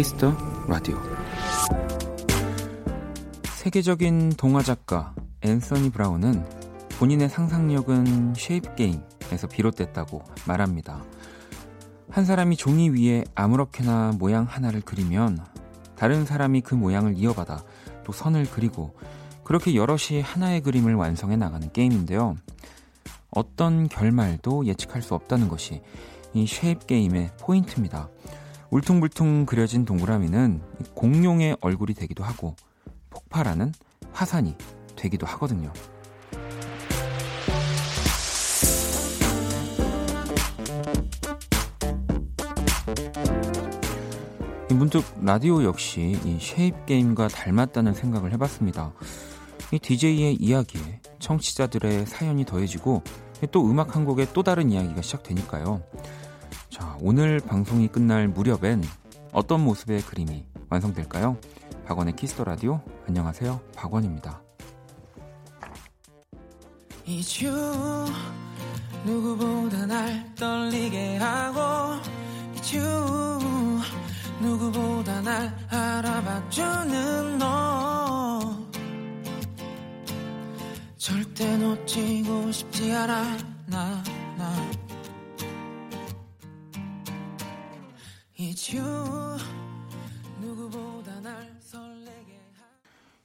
Kiss the Radio 세계적인 동화 작가 앤서니 브라운은 본인의 상상력은 shape 게임에서 비롯됐다고 말합니다. 한 사람이 종이 위에 아무렇게나 모양 하나를 그리면 다른 사람이 그 모양을 이어받아 또 선을 그리고 그렇게 여럿이 하나의 그림을 완성해 나가는 게임인데요. 어떤 결말도 예측할 수 없다는 것이 이 쉐입 게임의 포인트입니다. 울퉁불퉁 그려진 동그라미는 공룡의 얼굴이 되기도 하고 폭발하는 화산이 되기도 하거든요. 문득 라디오 역시 이 쉐입 게임과 닮았다는 생각을 해봤습니다. 이 DJ의 이야기에 청취자들의 사연이 더해지고 또 음악 한 곡에 또 다른 이야기가 시작되니까요. 자, 오늘 방송이 끝날 무렵엔 어떤 모습의 그림이 완성될까요? 박원의 Kiss the Radio 안녕하세요. 박원입니다. You 누구보다 날 떨리게 하고 you 누구보다 날 알아봐주는 너 절대 놓치고 싶지 않아 나, 나.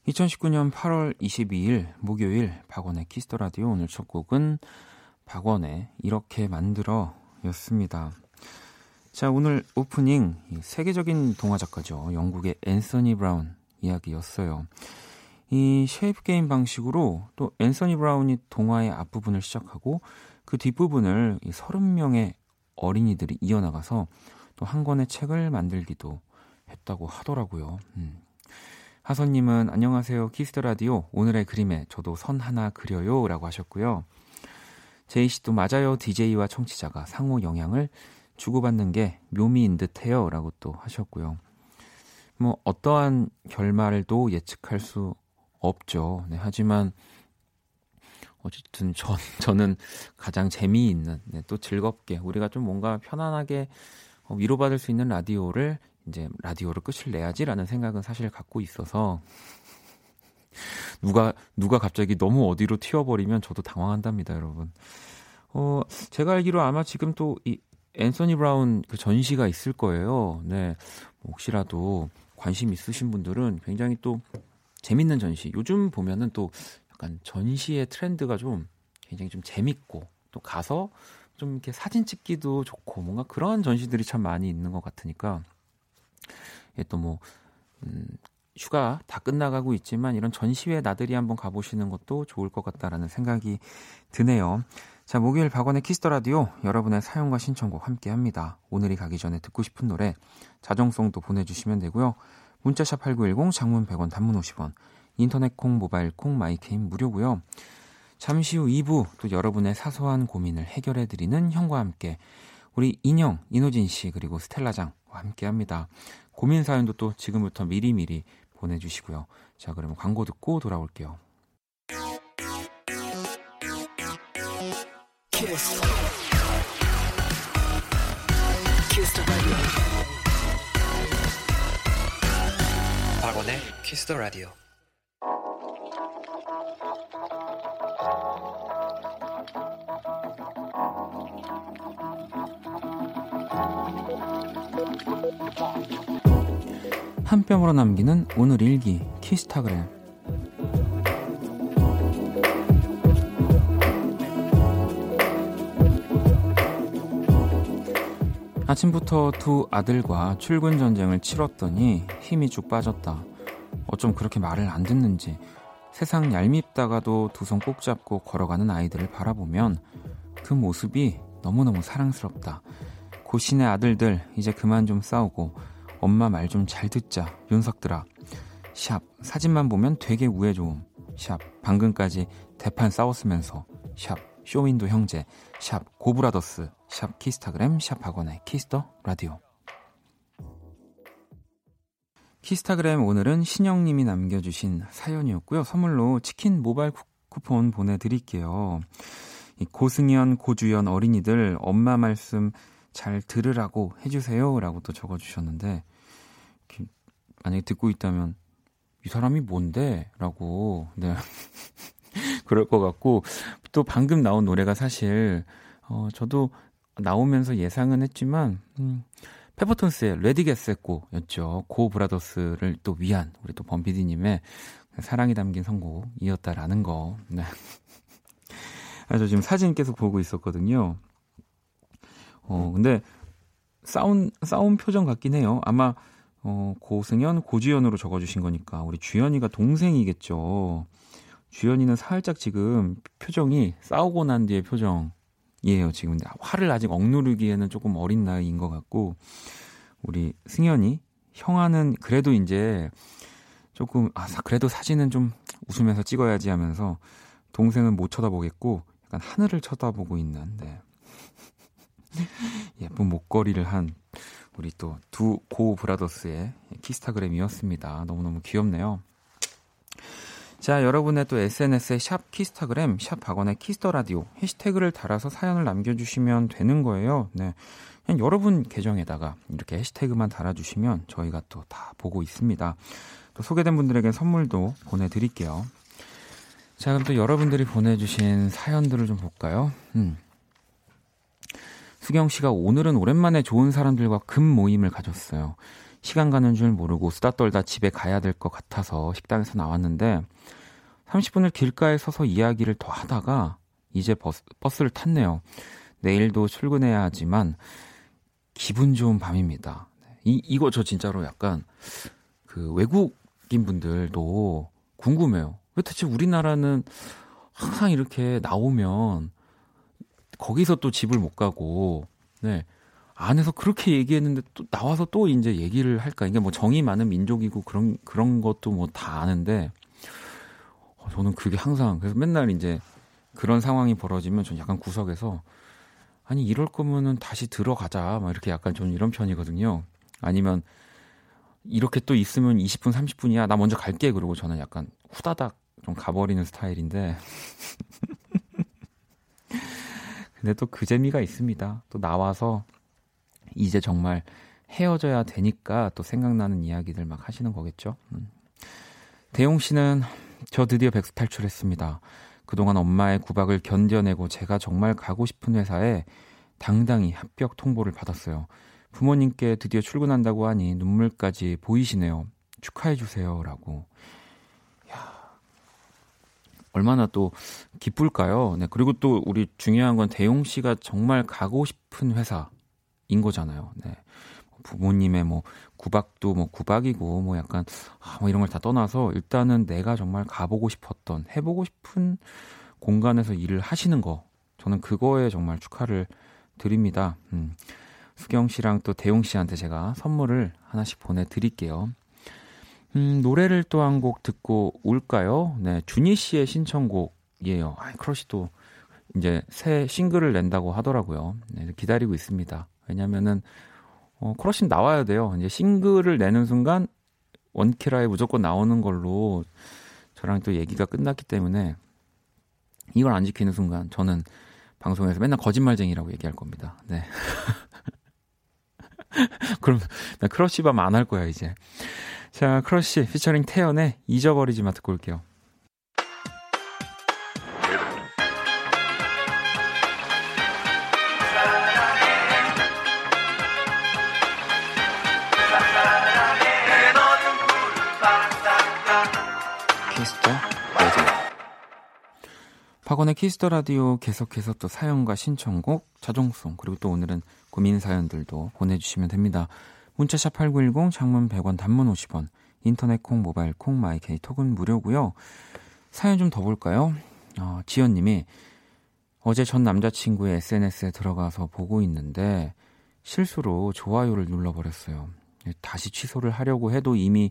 2019년 8월 22일 목요일 박원의 Kiss the Radio 오늘 첫 곡은 박원의 이렇게 만들어 였습니다. 자, 오늘 오프닝 세계적인 동화 작가죠. 영국의 앤서니 브라운 이야기였어요. 이 shape 게임 방식으로 또 앤서니 브라운이 동화의 앞부분을 시작하고 그 뒷부분을 이 30명의 어린이들이 이어나가서 또 한 권의 책을 만들기도 했다고 하더라고요. 음. 하선님은 안녕하세요. Kiss the Radio. 오늘의 그림에 저도 선 하나 그려요. 라고 하셨고요. 제이 씨도 맞아요. DJ와 청취자가 상호 영향을 주고받는 게 묘미인 듯 해요. 라고 또 하셨고요. 뭐, 어떠한 결말도 예측할 수 없죠. 네, 하지만, 어쨌든 전, 저는 가장 재미있는, 네, 또 즐겁게, 우리가 좀 뭔가 편안하게 어, 위로받을 수 있는 라디오를 이제 라디오로 끝을 내야지라는 생각은 사실 갖고 있어서 누가 누가 갑자기 너무 어디로 튀어버리면 저도 당황한답니다, 여러분. 어, 제가 알기로 아마 지금 또 이 앤서니 브라운 그 전시가 있을 거예요. 네. 뭐 혹시라도 관심 있으신 분들은 굉장히 또 재밌는 전시. 요즘 보면은 또 약간 전시의 트렌드가 좀 굉장히 좀 재밌고 또 가서 좀 이렇게 사진 찍기도 좋고 뭔가 그런 전시들이 참 많이 있는 것 같으니까 예, 또뭐 음, 휴가 다 끝나가고 있지만 이런 전시회 나들이 한번 가보시는 것도 좋을 것 같다라는 생각이 드네요. 자, 목요일 박원의 Kiss the Radio 여러분의 사연과 신청곡 함께 합니다. 오늘이 가기 전에 듣고 싶은 노래 자정송도 보내주시면 되고요. 문자샵 8910 장문 100원 단문 50원 인터넷 콩 모바일 콩 my K는 무료고요. 잠시 후 2부 또 여러분의 사소한 고민을 해결해 드리는 형과 함께 우리 인형 이노진 씨 그리고 스텔라장과 함께 합니다. 고민 사연도 또 지금부터 미리미리 보내주시고요. 자 그러면 광고 듣고 돌아올게요. 키스. 키스 박원의 키스 더 라디오. 한 뼘으로 남기는 오늘 일기 키스타그램 아침부터 두 아들과 출근 전쟁을 치렀더니 힘이 쭉 빠졌다. 어쩜 그렇게 말을 안 듣는지 세상 얄밉다가도 두 손 꼭 잡고 걸어가는 아이들을 바라보면 그 모습이 너무너무 사랑스럽다. 고 씨네 아들들 이제 그만 좀 싸우고 엄마 말 좀 잘 듣자. 요 녀석들아. 샵. 사진만 보면 되게 우애 좋음. 샵. 방금까지 대판 싸웠으면서. 샵. 쇼윈도 형제. 샵. 고brothers. 샵. 키스타그램. 샵. 박원의 Kiss the Radio. 키스타그램 오늘은 신영님이 남겨주신 사연이었고요. 선물로 치킨 모바일 쿠폰 보내드릴게요. 고승현, 고주연 어린이들 엄마 말씀 잘 들으라고 해주세요. 라고 또 적어주셨는데, 만약에 듣고 있다면, 이 사람이 뭔데? 라고, 네. 그럴 것 같고, 또 방금 나온 노래가 사실, 어, 저도 나오면서 예상은 했지만, 음, 페퍼톤스의 Ready, Get Set, Go였죠. 고 brothers를 또 위한 우리 또 범피디님의 사랑이 담긴 선곡이었다라는 거. 네. 아, 저 지금 사진 계속 보고 있었거든요. 어, 근데 싸운, 싸운 표정 같긴 해요. 아마, 어, 고승현, 고주연으로 적어주신 거니까 우리 주연이가 동생이겠죠. 주연이는 살짝 지금 표정이 싸우고 난 뒤의 표정. 이에요, 지금. 화를 아직 억누르기에는 조금 어린 나이인 것 같고, 우리 승현이, 형아는 그래도 이제 조금, 아, 그래도 사진은 좀 웃으면서 찍어야지 하면서, 동생은 못 쳐다보겠고, 약간 하늘을 쳐다보고 있는, 네. 예쁜 목걸이를 한 우리 또 두 고 brothers의 키스타그램이었습니다. 너무너무 귀엽네요. 자, 여러분의 또 SNS에 샵 키스타그램, 샵 박원의 Kiss the Radio 해시태그를 달아서 사연을 남겨주시면 되는 거예요. 네. 그냥 여러분 계정에다가 이렇게 해시태그만 달아주시면 저희가 또 다 보고 있습니다. 또 소개된 분들에게 선물도 보내드릴게요. 자, 그럼 또 여러분들이 보내주신 사연들을 좀 볼까요? 음. 수경 씨가 오늘은 오랜만에 좋은 사람들과 금 모임을 가졌어요. 시간 가는 줄 모르고 수다 떨다 집에 가야 될 것 같아서 식당에서 나왔는데 30분을 길가에 서서 이야기를 더 하다가 이제 버스, 버스를 탔네요. 내일도 출근해야 하지만 기분 좋은 밤입니다. 이, 이거 저 진짜로 약간 그 외국인 분들도 궁금해요. 왜 대체 우리나라는 항상 이렇게 나오면 거기서 또 집을 못 가고, 네. 안에서 그렇게 얘기했는데 또 나와서 또 이제 얘기를 할까? 이게 뭐 정이 많은 민족이고 그런, 그런 것도 뭐 다 아는데, 어, 저는 그게 항상, 그래서 맨날 이제 그런 상황이 벌어지면 전 약간 구석에서, 아니, 이럴 거면은 다시 들어가자. 막 이렇게 약간 좀 이런 편이거든요. 아니면, 이렇게 또 있으면 20분, 30분이야. 나 먼저 갈게. 그러고 저는 약간 후다닥 좀 가버리는 스타일인데. 근데 또 그 재미가 있습니다. 또 나와서 이제 정말 헤어져야 되니까 또 생각나는 이야기들 막 하시는 거겠죠. 음. 대용 씨는 저 드디어 백수 탈출했습니다. 그동안 엄마의 구박을 견뎌내고 제가 정말 가고 싶은 회사에 당당히 합격 통보를 받았어요. 부모님께 드디어 출근한다고 하니 눈물까지 보이시네요. 축하해 주세요라고. 얼마나 또 기쁠까요? 네, 그리고 또 우리 중요한 건 대용 씨가 정말 가고 싶은 회사인 거잖아요. 네. 부모님의 뭐 구박도 뭐 구박이고 뭐 약간 아, 뭐 이런 걸 다 떠나서 일단은 내가 정말 가보고 싶었던 해보고 싶은 공간에서 일을 하시는 거 저는 그거에 정말 축하를 드립니다. 음. 수경 씨랑 또 대용 씨한테 제가 선물을 하나씩 보내드릴게요. 음, 노래를 또 한 곡 듣고 올까요? 네, 준희 씨의 신청곡이에요. 아, 크러쉬 도 이제 새 싱글을 낸다고 하더라고요. 네, 기다리고 있습니다. 왜냐면은 어, 크러쉬는 나와야 돼요. 이제 싱글을 내는 순간 원키라에 무조건 나오는 걸로 저랑 또 얘기가 끝났기 때문에 이걸 안 지키는 순간 저는 방송에서 맨날 거짓말쟁이라고 얘기할 겁니다. 네. 그럼 나 크러쉬밤 안 할 거야 이제. 자, 크러쉬 피처링 태연의 잊어버리지 마 듣고 올게요. 박원의 키스 더 라디오 계속해서 또 사연과 신청곡, 자정송, 그리고 또 오늘은 고민 사연들도 보내주시면 됩니다. 문자 샵8910 장문 100원 단문 50원 인터넷 콩 모바일 콩 my K 톡은 무료고요. 사연 좀 더 볼까요? 어, 지연 님이 어제 전 남자친구의 SNS에 들어가서 보고 있는데 실수로 좋아요를 눌러버렸어요. 다시 취소를 하려고 해도 이미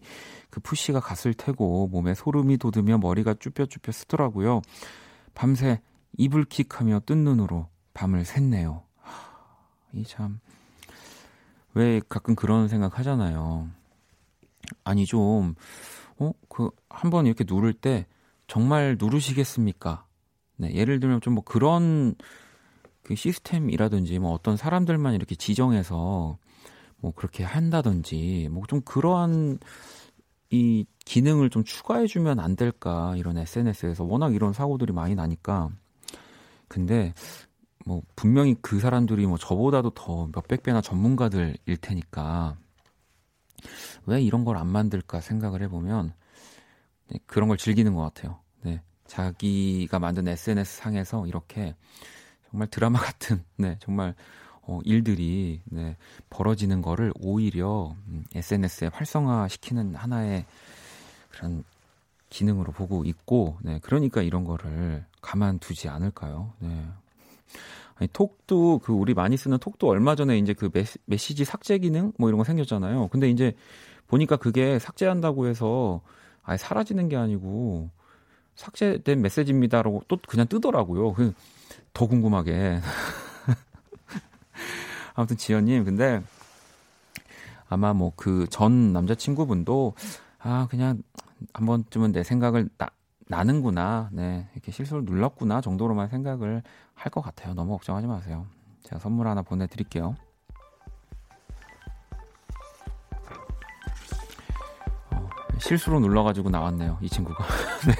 그 푸시가 갔을 테고 몸에 소름이 돋으며 머리가 쭈뼛쭈뼛 서더라고요. 밤새 이불킥하며 뜬 눈으로 밤을 샜네요. 이 참 왜 가끔 그런 생각 하잖아요. 아니 좀 어? 그 한 번 이렇게 누를 때 정말 누르시겠습니까? 네, 예를 들면 좀 뭐 그런 그 시스템이라든지 뭐 어떤 사람들만 이렇게 지정해서 뭐 그렇게 한다든지 뭐 좀 그러한 이 기능을 좀 추가해 주면 안 될까 이런 SNS에서 워낙 이런 사고들이 많이 나니까 근데 뭐 분명히 그 사람들이 뭐 저보다도 더 몇백 배나 전문가들일 테니까 왜 이런 걸 안 만들까 생각을 해보면 네, 그런 걸 즐기는 것 같아요. 네, 자기가 만든 SNS 상에서 이렇게 정말 드라마 같은 네 정말 어, 일들이 네, 벌어지는 거를 오히려 음, SNS에 활성화시키는 하나의 그런 기능으로 보고 있고, 네, 그러니까 이런 거를 가만두지 않을까요? 네. 아니, 톡도 그 우리 많이 쓰는 톡도 얼마 전에 이제 그 메시, 메시지 삭제 기능 뭐 이런 거 생겼잖아요. 근데 이제 보니까 그게 삭제한다고 해서 아예 사라지는 게 아니고 삭제된 메시지입니다라고 또 그냥 뜨더라고요. 그 더 궁금하게. 아무튼 지연님, 근데 아마 뭐 그 전 남자친구분도 아, 그냥 한 번쯤은 내 생각을 나, 나는구나. 네. 이렇게 실수를 눌렀구나 정도로만 생각을 할 것 같아요. 너무 걱정하지 마세요. 제가 선물 하나 보내드릴게요. 어, 실수로 눌러가지고 나왔네요. 이 친구가. 네.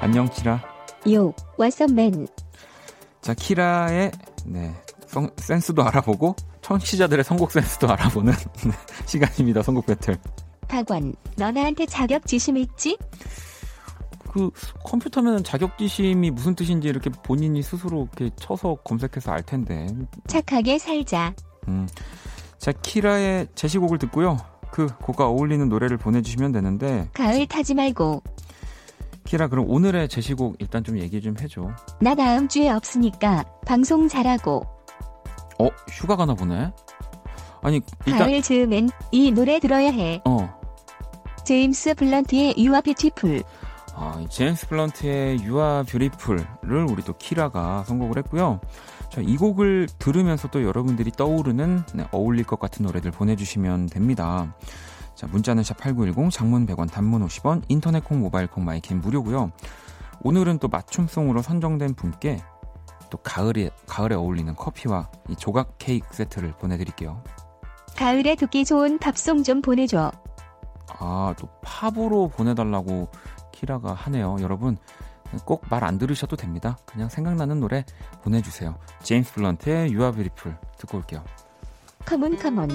안녕, 키라. 요, 왓썹맨. 자, 키라의, 네. 성, 센스도 알아보고, 청취자들의 선곡 센스도 알아보는 시간입니다. 선곡 배틀. 박원, 너 나한테 자격지심 있지? 그 컴퓨터면 자격지심이 무슨 뜻인지 이렇게 본인이 스스로 이렇게 쳐서 검색해서 알 텐데. 착하게 살자. 음. 자, 키라의 제시곡을 듣고요. 그 곡과 어울리는 노래를 보내주시면 되는데. 가을 타지 말고. 키라, 그럼 오늘의 제시곡 일단 좀 얘기 좀 해줘. 나 다음 주에 없으니까 방송 잘하고. 어, 휴가 가나 보네? 아니, 일단. 가을 즈음엔 이 노래 들어야 해. 어. 제임스 블런트의 You're Beautiful. 아, 제임스 블런트의 You're Beautiful을 우리 또 키라가 선곡을 했고요. 자, 이 곡을 들으면서 또 여러분들이 떠오르는 네, 어울릴 것 같은 노래들 보내주시면 됩니다. 자, 문자는 샵8910, 장문 100원, 단문 50원, 인터넷 콩, 모바일 콩, my K 무료고요. 오늘은 또 맞춤송으로 선정된 분께 또 가을에 가을에 어울리는 커피와 이 조각 케이크 세트를 보내드릴게요. 가을에 듣기 좋은 팝송 좀 보내줘. 아, 또 팝으로 보내달라고 키라가 하네요. 여러분, 꼭 말 안 들으셔도 됩니다. 그냥 생각나는 노래 보내주세요. 제임스 블런트의 You Are Beautiful 듣고 올게요. 컴온 컴온.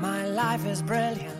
My life is brilliant.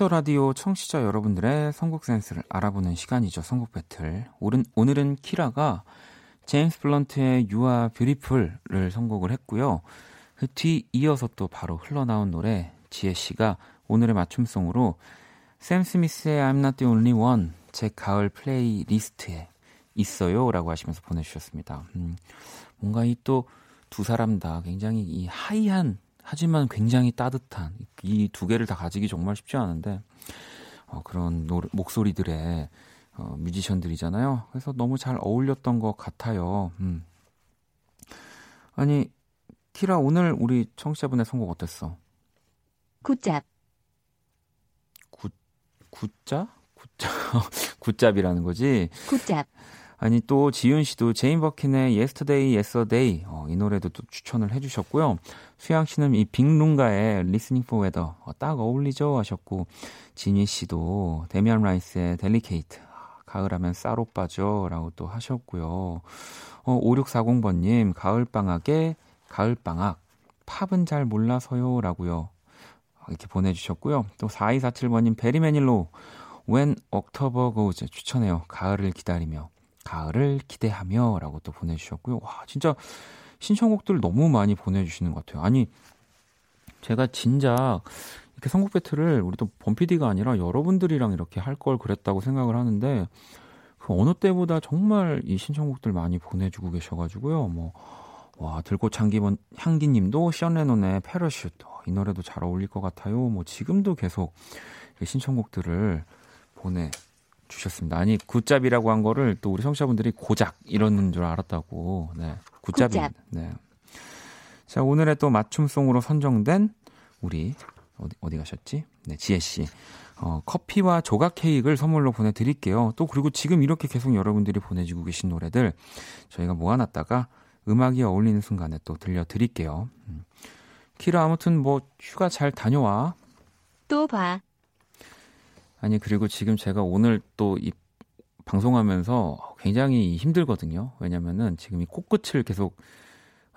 키스 더 라디오 청취자 여러분들의 선곡 센스를 알아보는 시간이죠. 선곡 배틀. 오른, 오늘은 키라가 제임스 블런트의 You Are Beautiful을 선곡을 했고요. 그 뒤 이어서 또 바로 흘러나온 노래 지혜 씨가 오늘의 맞춤송으로 샘 스미스의 I'm Not the Only One 제 가을 플레이리스트에 있어요라고 하시면서 보내주셨습니다. 음, 뭔가 이 또 두 사람 다 굉장히 이 high한 하지만 굉장히 따뜻한 이 두 개를 다 가지기 정말 쉽지 않은데 어, 그런 노래, 목소리들의 어, 뮤지션들이잖아요. 그래서 너무 잘 어울렸던 것 같아요. 음. 아니 키라 오늘 우리 청취자분의 선곡 어땠어? Good job. 굿 굿자? 굿자 굿잡이라는 거지. 굿잡. 아니 또 지윤 씨도 제인 버킨의 Yesterday Yes a Day 어, 이 노래도 또 추천을 해주셨고요. 수양 씨는 이 Listening for Weather 어, 딱 어울리죠 하셨고 진희 씨도 데미안 라이스의 Delicate 아, 가을하면 쌀 오빠죠. 라고 또 하셨고요. 어, 5640번님, 가을방학에 가을방학. 팝은 잘 몰라서요. 라고요. 이렇게 보내주셨고요. 또 4247번님, 베리매닐로, When October Goes 추천해요. 가을을 기다리며, 가을을 기대하며 라고 또 보내주셨고요. 와, 진짜 신청곡들 너무 많이 보내주시는 것 같아요. 아니, 제가 진짜 이렇게 선곡 배틀을 우리 또 범피디가 아니라 여러분들이랑 이렇게 할 걸 그랬다고 생각을 하는데 그 어느 때보다 정말 이 신청곡들 많이 보내주고 계셔가지고요. 뭐, 와, 들꽃 향기, 향기님도 션 레논의 패러슈트. 이 노래도 잘 어울릴 것 같아요. 뭐, 지금도 계속 신청곡들을 보내 주셨습니다. 아니, 굿잡이라고 한 거를 또 우리 청취자분들이 고작 이러는 줄 알았다고. 네. 굿잡이. 굿잡. 네. 자, 오늘의 또 맞춤송으로 선정된 우리 어디, 어디 가셨지? 네, 지혜 씨. 어, 커피와 조각 케이크를 선물로 보내드릴게요. 또 그리고 지금 이렇게 계속 여러분들이 보내주고 계신 노래들 저희가 모아놨다가 음악이 어울리는 순간에 또 들려드릴게요. 음. 키라 아무튼 뭐 휴가 잘 다녀와. 또 봐. 아니 그리고 지금 제가 오늘 또 이 방송하면서 굉장히 힘들거든요. 왜냐면은 지금 이 코끝을 계속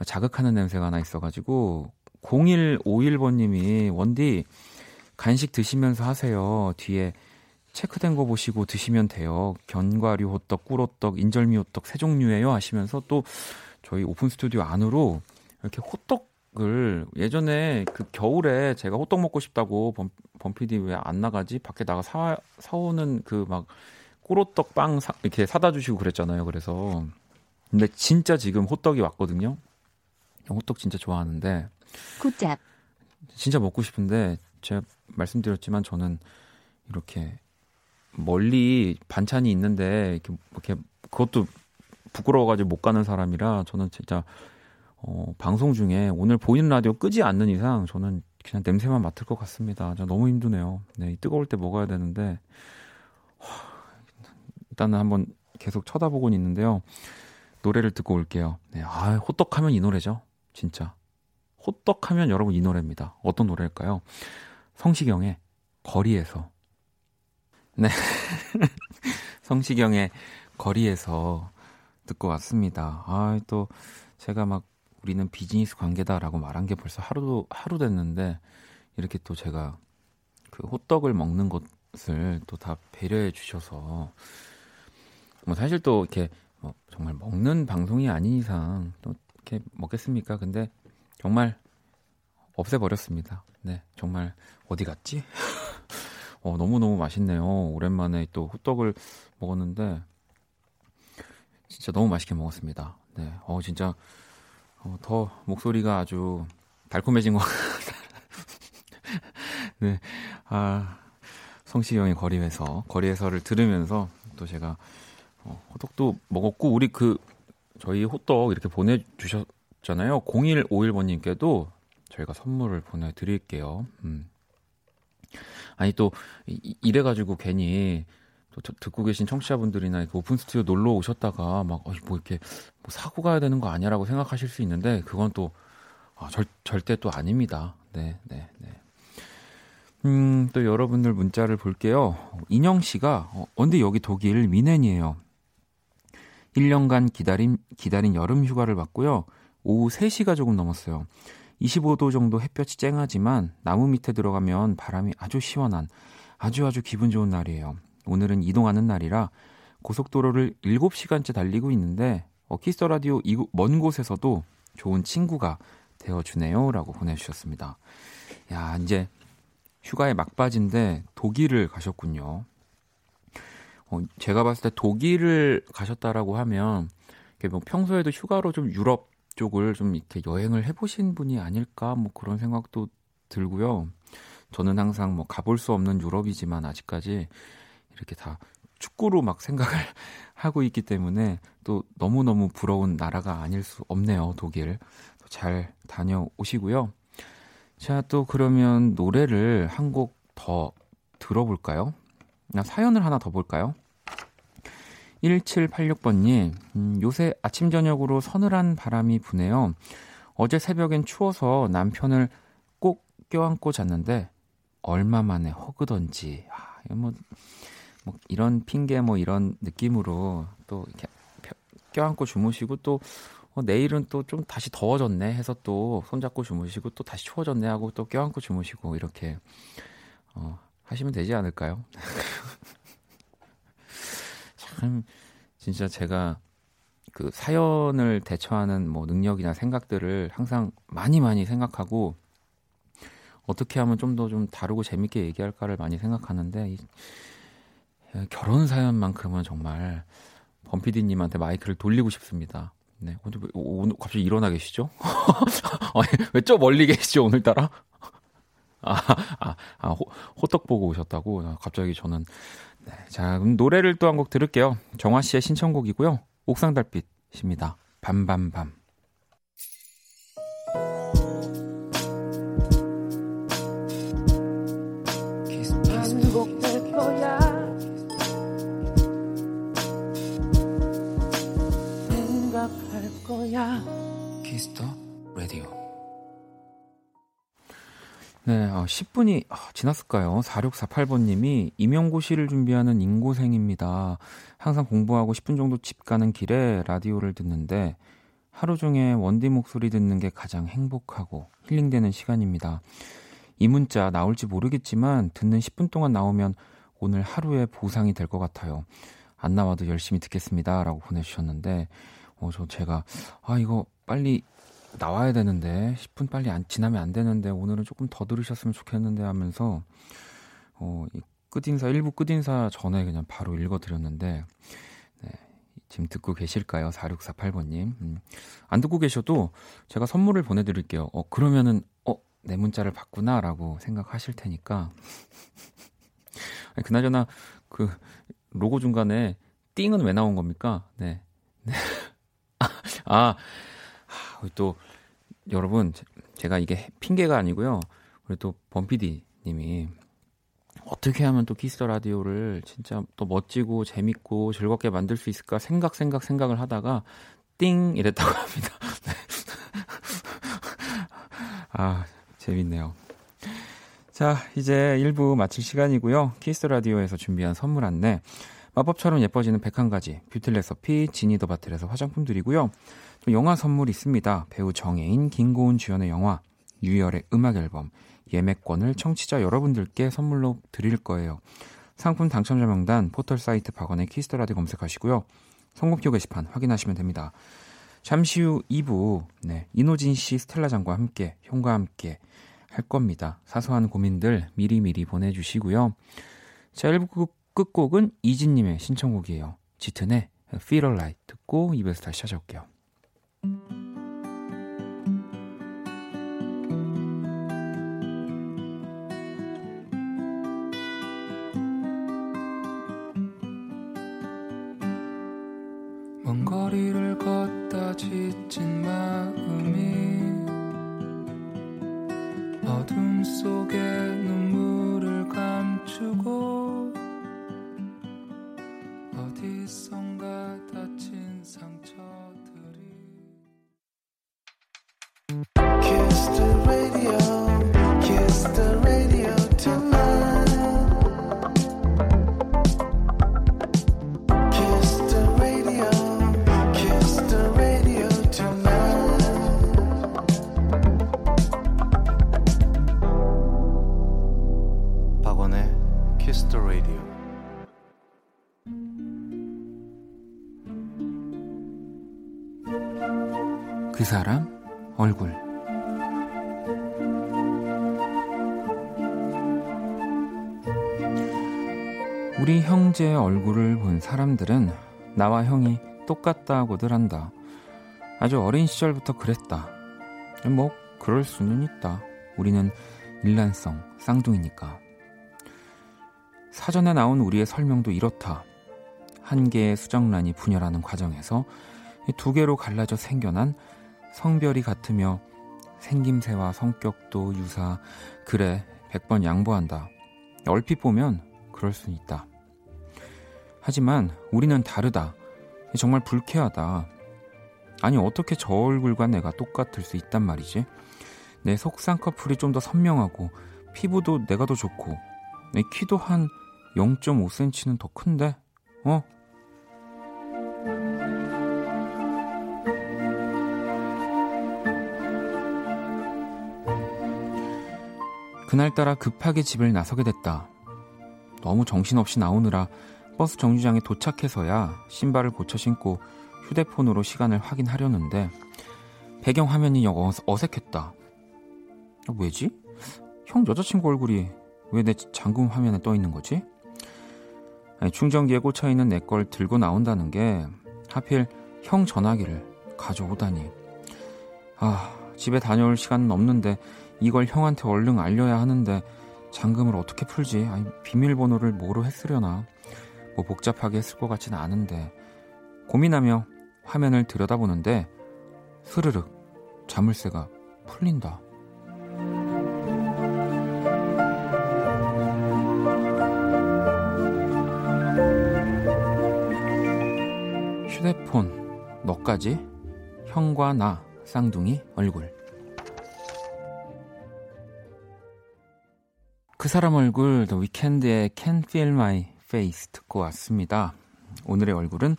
자극하는 냄새가 하나 있어가지고 0151번님이 원디 간식 드시면서 하세요. 뒤에 체크된 거 보시고 드시면 돼요. 견과류 호떡, 꿀호떡, 인절미 호떡 세 종류예요 하시면서 또 저희 오픈 스튜디오 안으로 이렇게 호떡을 예전에 그 겨울에 제가 호떡 먹고 싶다고 범, 범피디 왜 안 나가지? 밖에 나가 사, 사오는 그 막 꿀호떡 빵 사, 이렇게 사다 주시고 그랬잖아요. 그래서 근데 진짜 지금 호떡이 왔거든요. 호떡 진짜 좋아하는데 굿잡. 진짜 먹고 싶은데 제가 말씀드렸지만 저는 이렇게 멀리 반찬이 있는데 이렇게, 이렇게 그것도 부끄러워가지고 못 가는 사람이라 저는 진짜 어, 방송 중에 오늘 보이는 라디오 끄지 않는 이상 저는 그냥 냄새만 맡을 것 같습니다. 저 너무 힘드네요. 네, 뜨거울 때 먹어야 되는데 하, 일단은 한번 계속 쳐다보고 있는데요. 노래를 듣고 올게요. 네, 아, 호떡하면 이 노래죠. 진짜. 호떡하면 여러분 이 노래입니다. 어떤 노래일까요? 성시경의 거리에서. 네. 성시경의 거리에서 듣고 왔습니다. 아, 또 제가 막 우리는 비즈니스 관계다라고 말한 게 벌써 하루 하루 됐는데 이렇게 또 제가 그 호떡을 먹는 것을 또 다 배려해 주셔서 뭐 사실 또 이렇게 뭐 정말 먹는 방송이 아닌 이상 또 이렇게 먹겠습니까? 근데 정말 없애버렸습니다. 네, 정말 어디 갔지? 어, 너무너무 맛있네요. 오랜만에 또 호떡을 먹었는데 진짜 너무 맛있게 먹었습니다. 네, 어, 진짜 어, 더 목소리가 아주 달콤해진 것 같아요. 네, 아, 성시경의 거리에서, 거리에서를 들으면서 또 제가 어, 호떡도 먹었고, 우리 그, 저희 호떡 이렇게 보내주셨잖아요. 0151번님께도 저희가 선물을 보내드릴게요. 음. 아니 또 이래가지고 괜히 또 듣고 계신 청취자분들이나 오픈 스튜디오 놀러 오셨다가 막뭐 어, 이렇게 뭐 사고 가야 되는 거 아니야라고 생각하실 수 있는데 그건 또 아, 절, 절대 또 아닙니다. 네, 네, 네. 음, 또 여러분들 문자를 볼게요. 인영 씨가 어, 근데 여기 독일 미넨이에요. 1년간 기다린 기다린 여름 휴가를 받고요. 오후 3시가 조금 넘었어요. 25도 정도 햇볕이 쨍하지만 나무 밑에 들어가면 바람이 아주 시원한 아주 아주 기분 좋은 날이에요. 오늘은 이동하는 날이라 고속도로를 7시간째 달리고 있는데 어, 키스 더 라디오 이곳 먼 곳에서도 좋은 친구가 되어 주네요. 라고 보내 주셨습니다. 야, 이제 휴가에 막바지인데 독일을 가셨군요. 어, 제가 봤을 때 독일을 가셨다라고 하면 뭐 평소에도 휴가로 좀 유럽 쪽을 좀 이렇게 여행을 해보신 분이 아닐까 뭐 그런 생각도 들고요. 저는 항상 뭐 가볼 수 없는 유럽이지만 아직까지 이렇게 다 축구로 막 생각을 하고 있기 때문에 또 너무너무 부러운 나라가 아닐 수 없네요, 독일. 잘 다녀오시고요. 자, 또 그러면 노래를 한 곡 더 들어볼까요? 나 사연을 하나 더 볼까요? 1786번님, 음, 요새 아침, 저녁으로 서늘한 바람이 부네요. 어제 새벽엔 추워서 남편을 꼭 껴안고 잤는데, 얼마 만에 허그던지. 아, 뭐, 뭐 이런 핑계 뭐 이런 느낌으로 또 이렇게 껴안고 주무시고 또 어, 내일은 또 좀 다시 더워졌네 해서 또 손잡고 주무시고 또 다시 추워졌네 하고 또 껴안고 주무시고 이렇게 어, 하시면 되지 않을까요? 참 진짜 제가 그 사연을 대처하는 뭐 능력이나 생각들을 항상 많이 많이 생각하고 어떻게 하면 좀 더좀 좀 다루고 재밌게 얘기할까를 많이 생각하는데 이, 결혼 사연만큼은 정말 범피디님한테 마이크를 돌리고 싶습니다. 네, 오늘, 오늘 갑자기 일어나 계시죠? 왜저 멀리 계시죠 오늘따라? 아, 아, 아 호, 호떡 보고 오셨다고? 아, 갑자기 저는 네, 자 그럼 노래를 또 한 곡 들을게요. 정화 씨의 신청곡이고요. 옥상 달빛입니다. 밤밤밤. 네, 어, 10분이 어, 지났을까요? 4648번님이 임용고시를 준비하는 인고생입니다. 항상 공부하고 10분 정도 집 가는 길에 라디오를 듣는데 하루 중에 원디 목소리 듣는 게 가장 행복하고 힐링되는 시간입니다. 이 문자 나올지 모르겠지만 듣는 10분 동안 나오면 오늘 하루의 보상이 될 것 같아요. 안 나와도 열심히 듣겠습니다. 라고 보내주셨는데, 어, 저 제가, 아, 이거 빨리 나와야 되는데, 10분 빨리 안, 지나면 안 되는데, 오늘은 조금 더 들으셨으면 좋겠는데 하면서, 어, 이 끝인사, 1부 끝인사 전에 그냥 바로 읽어드렸는데, 네, 지금 듣고 계실까요? 4648번님. 음, 안 듣고 계셔도 제가 선물을 보내드릴게요. 어, 그러면은, 어, 내 문자를 봤구나 라고 생각하실 테니까. 그나저나, 그, 로고 중간에 띵은 왜 나온 겁니까? 네. 네. 아, 우리 또, 여러분, 제가 이게 핑계가 아니고요. 우리 또, 범피디 님이 어떻게 하면 또 키스 더 라디오를 진짜 또 멋지고 재밌고 즐겁게 만들 수 있을까 생각 생각 생각을 하다가 띵 이랬다고 합니다. 네. 아 재밌네요. 자 이제 1부 마칠 시간이고요. 키스 더 라디오에서 준비한 선물 안내 마법처럼 예뻐지는 101가지 뷰티 레시피 지니더바틀에서 화장품 드리고요. 또 영화 선물 있습니다. 배우 정해인, 김고은 주연의 영화 유열의 음악앨범 예매권을 청취자 여러분들께 선물로 드릴 거예요. 상품 당첨자 명단 포털 사이트 박원의 키스 더 라디오 검색하시고요. 선곡표 게시판 확인하시면 됩니다. 잠시 후 2부 네, 이노진 씨, 스텔라 장과 함께 형과 함께 할 겁니다. 사소한 고민들 미리미리 보내주시고요. 자, 1부 끝곡은 이진님의 신청곡이에요. 짙은의 Feel Alright 듣고 입에서 다시 찾아올게요. 지친 마음이 어둠 속에 사람들은 나와 형이 똑같다고들 한다. 아주 어린 시절부터 그랬다. 뭐 그럴 수는 있다. 우리는 일란성 쌍둥이니까. 사전에 나온 우리의 설명도 이렇다. 한 개의 수정란이 분열하는 과정에서 이두 개로 갈라져 생겨난 성별이 같으며 생김새와 성격도 유사. 그래, 100번 양보한다. 얼핏 보면 그럴 수는 있다. 하지만 우리는 다르다. 정말 불쾌하다. 아니, 어떻게 저 얼굴과 내가 똑같을 수 있단 말이지? 내 속쌍꺼풀이 좀 더 선명하고, 피부도 내가 더 좋고, 내 키도 한 0.5cm는 더 큰데? 어? 그날따라 급하게 집을 나서게 됐다. 너무 정신없이 나오느라 버스 정류장에 도착해서야 신발을 고쳐 신고 휴대폰으로 시간을 확인하려는데 배경 화면이 영 어색했다. 아, 왜지? 형 여자친구 얼굴이 왜 내 잠금 화면에 떠 있는 거지? 충전기에 꽂혀 있는 내 걸 들고 나온다는 게 하필 형 전화기를 가져오다니. 아, 집에 다녀올 시간은 없는데 이걸 형한테 얼른 알려야 하는데 잠금을 어떻게 풀지? 아니, 비밀번호를 뭐로 했으려나? 뭐 복잡하게 했을 것 같지는 않은데 고민하며 화면을 들여다보는데 스르륵 자물쇠가 풀린다. 휴대폰 너까지 형과 나 쌍둥이 얼굴 그 사람 얼굴 더 위켄드의 Can Feel My Face 듣고 왔습니다. 오늘의 얼굴은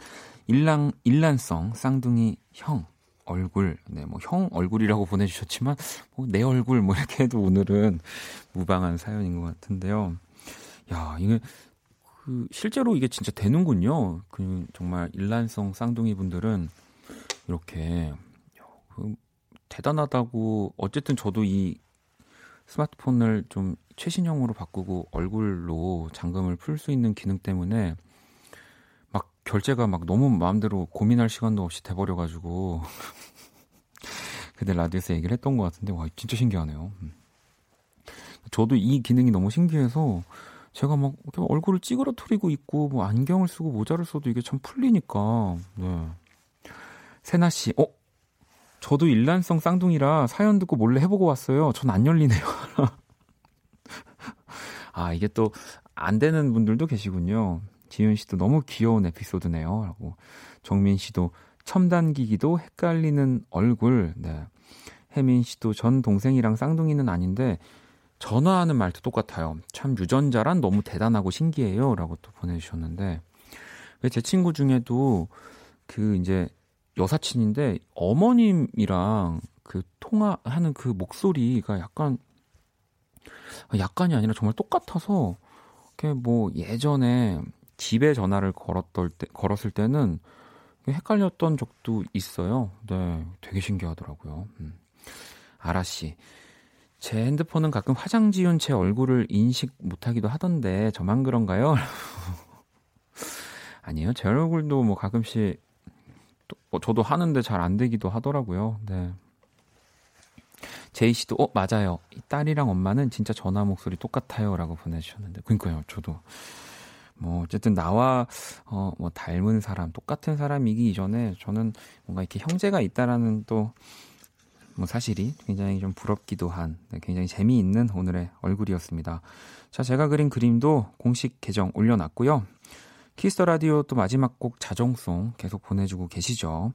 일랑 일란성 쌍둥이 형 얼굴, 네, 뭐 형 얼굴이라고 보내주셨지만 뭐 내 얼굴 뭐 이렇게 해도 오늘은 무방한 사연인 것 같은데요. 야, 이게 그 실제로 이게 진짜 되는군요. 그 정말 일란성 쌍둥이 분들은 이렇게 그 대단하다고 어쨌든 저도 이 스마트폰을 좀 최신형으로 바꾸고 얼굴로 잠금을 풀 수 있는 기능 때문에 막 결제가 막 너무 마음대로 고민할 시간도 없이 돼버려가지고 그때 라디오에서 얘기를 했던 것 같은데 와 진짜 신기하네요. 음. 저도 이 기능이 너무 신기해서 제가 막 얼굴을 찌그러뜨리고 있고 뭐 안경을 쓰고 모자를 써도 이게 참 풀리니까 네. 세나 씨, 어 저도 일란성 쌍둥이라 사연 듣고 몰래 해보고 왔어요. 전 안 열리네요. 아, 이게 또 안 되는 분들도 계시군요. 지윤 씨도 너무 귀여운 에피소드네요. 라고. 정민 씨도 첨단기기도 헷갈리는 얼굴. 네. 혜민 씨도 전 동생이랑 쌍둥이는 아닌데 전화하는 말도 똑같아요. 참 유전자란 너무 대단하고 신기해요. 라고 또 보내주셨는데. 제 친구 중에도 그 이제 여사친인데 어머님이랑 그 통화하는 그 목소리가 약간 약간이 아니라 정말 똑같아서 뭐 예전에 집에 전화를 걸었던 때, 걸었을 때는 헷갈렸던 적도 있어요. 네, 되게 신기하더라고요. 음. 아라 씨, 제 핸드폰은 가끔 화장 지운 제 얼굴을 인식 못하기도 하던데 저만 그런가요? 아니에요. 제 얼굴도 뭐 가끔씩 또, 뭐 저도 하는데 잘 안 되기도 하더라고요. 네. 제이 씨도 어 맞아요. 딸이랑 엄마는 진짜 전화 목소리 똑같아요라고 보내주셨는데 그러니까요. 저도 뭐 어쨌든 나와 어 뭐 닮은 사람 똑같은 사람이기 이전에 저는 뭔가 이렇게 형제가 있다라는 또 뭐 사실이 굉장히 좀 부럽기도 한 네, 굉장히 재미있는 오늘의 얼굴이었습니다. 자 제가 그린 그림도 공식 계정 올려놨고요. 키스 더 라디오 또 마지막 곡 자정송 계속 보내주고 계시죠.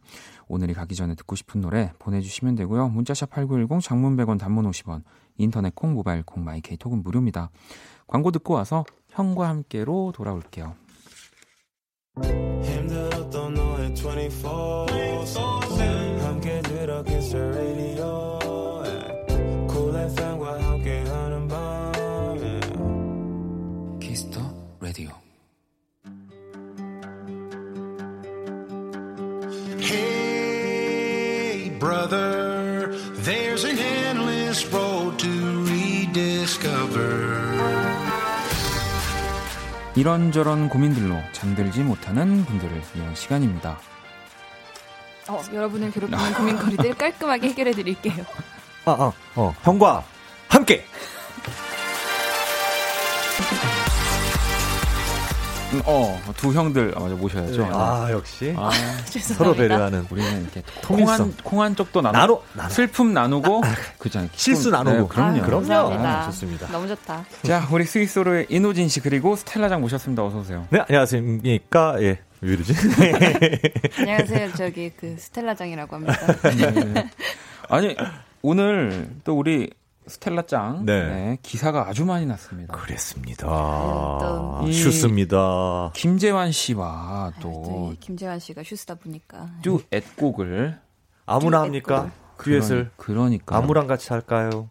오늘이 가기 전에 듣고 싶은 노래 보내주시면 되고요. 문자 샵8910 장문 100원 단문 50원 인터넷 콩 모바일 콩 my K 톡은 무료입니다. 광고 듣고 와서 형과 함께로 돌아올게요. 힘들었던 너의 24, 24 함께 들어 키스 라디오 Cool FM과 함께하는 밤 키스 더 라디오 brother. There's an endless road to rediscover. 이런저런 고민들로 잠들지 못하는 분들을 위한 시간입니다. 어, 여러분을 괴롭히는 고민거리들 깔끔하게 해결해 드릴게요. 아, 아, 어, 형과 어, 두 형들 아, 맞아 모셔야죠. 네. 아, 역시. 아, 서로 배려하는 우리는 이렇게 통한 통한 쪽도 나누, 나눠, 나눠. 슬픔 나누고 아, 그죠. 실수 나누고. 네, 그럼요. 아, 그럼요. 아, 좋습니다. 너무 좋다. 자, 우리 스위스로의 이노진 씨 그리고 스텔라장 모셨습니다. 어서 오세요. 네, 안녕하십니까? 예. 왜 이러지? 안녕하세요. 저기 그 스텔라장이라고 합니다. 네. 아니, 오늘 또 우리 스텔라 짱 네. 네, 기사가 아주 많이 났습니다. 그랬습니다. 또. 이- 슈스입니다. 김재환 씨와 또또이 김재환 씨가 슈스다 보니까 듀 엣곡을 아무나 듀엣 합니까? 듀엣을 그러니, 까 아무랑 같이 할까요?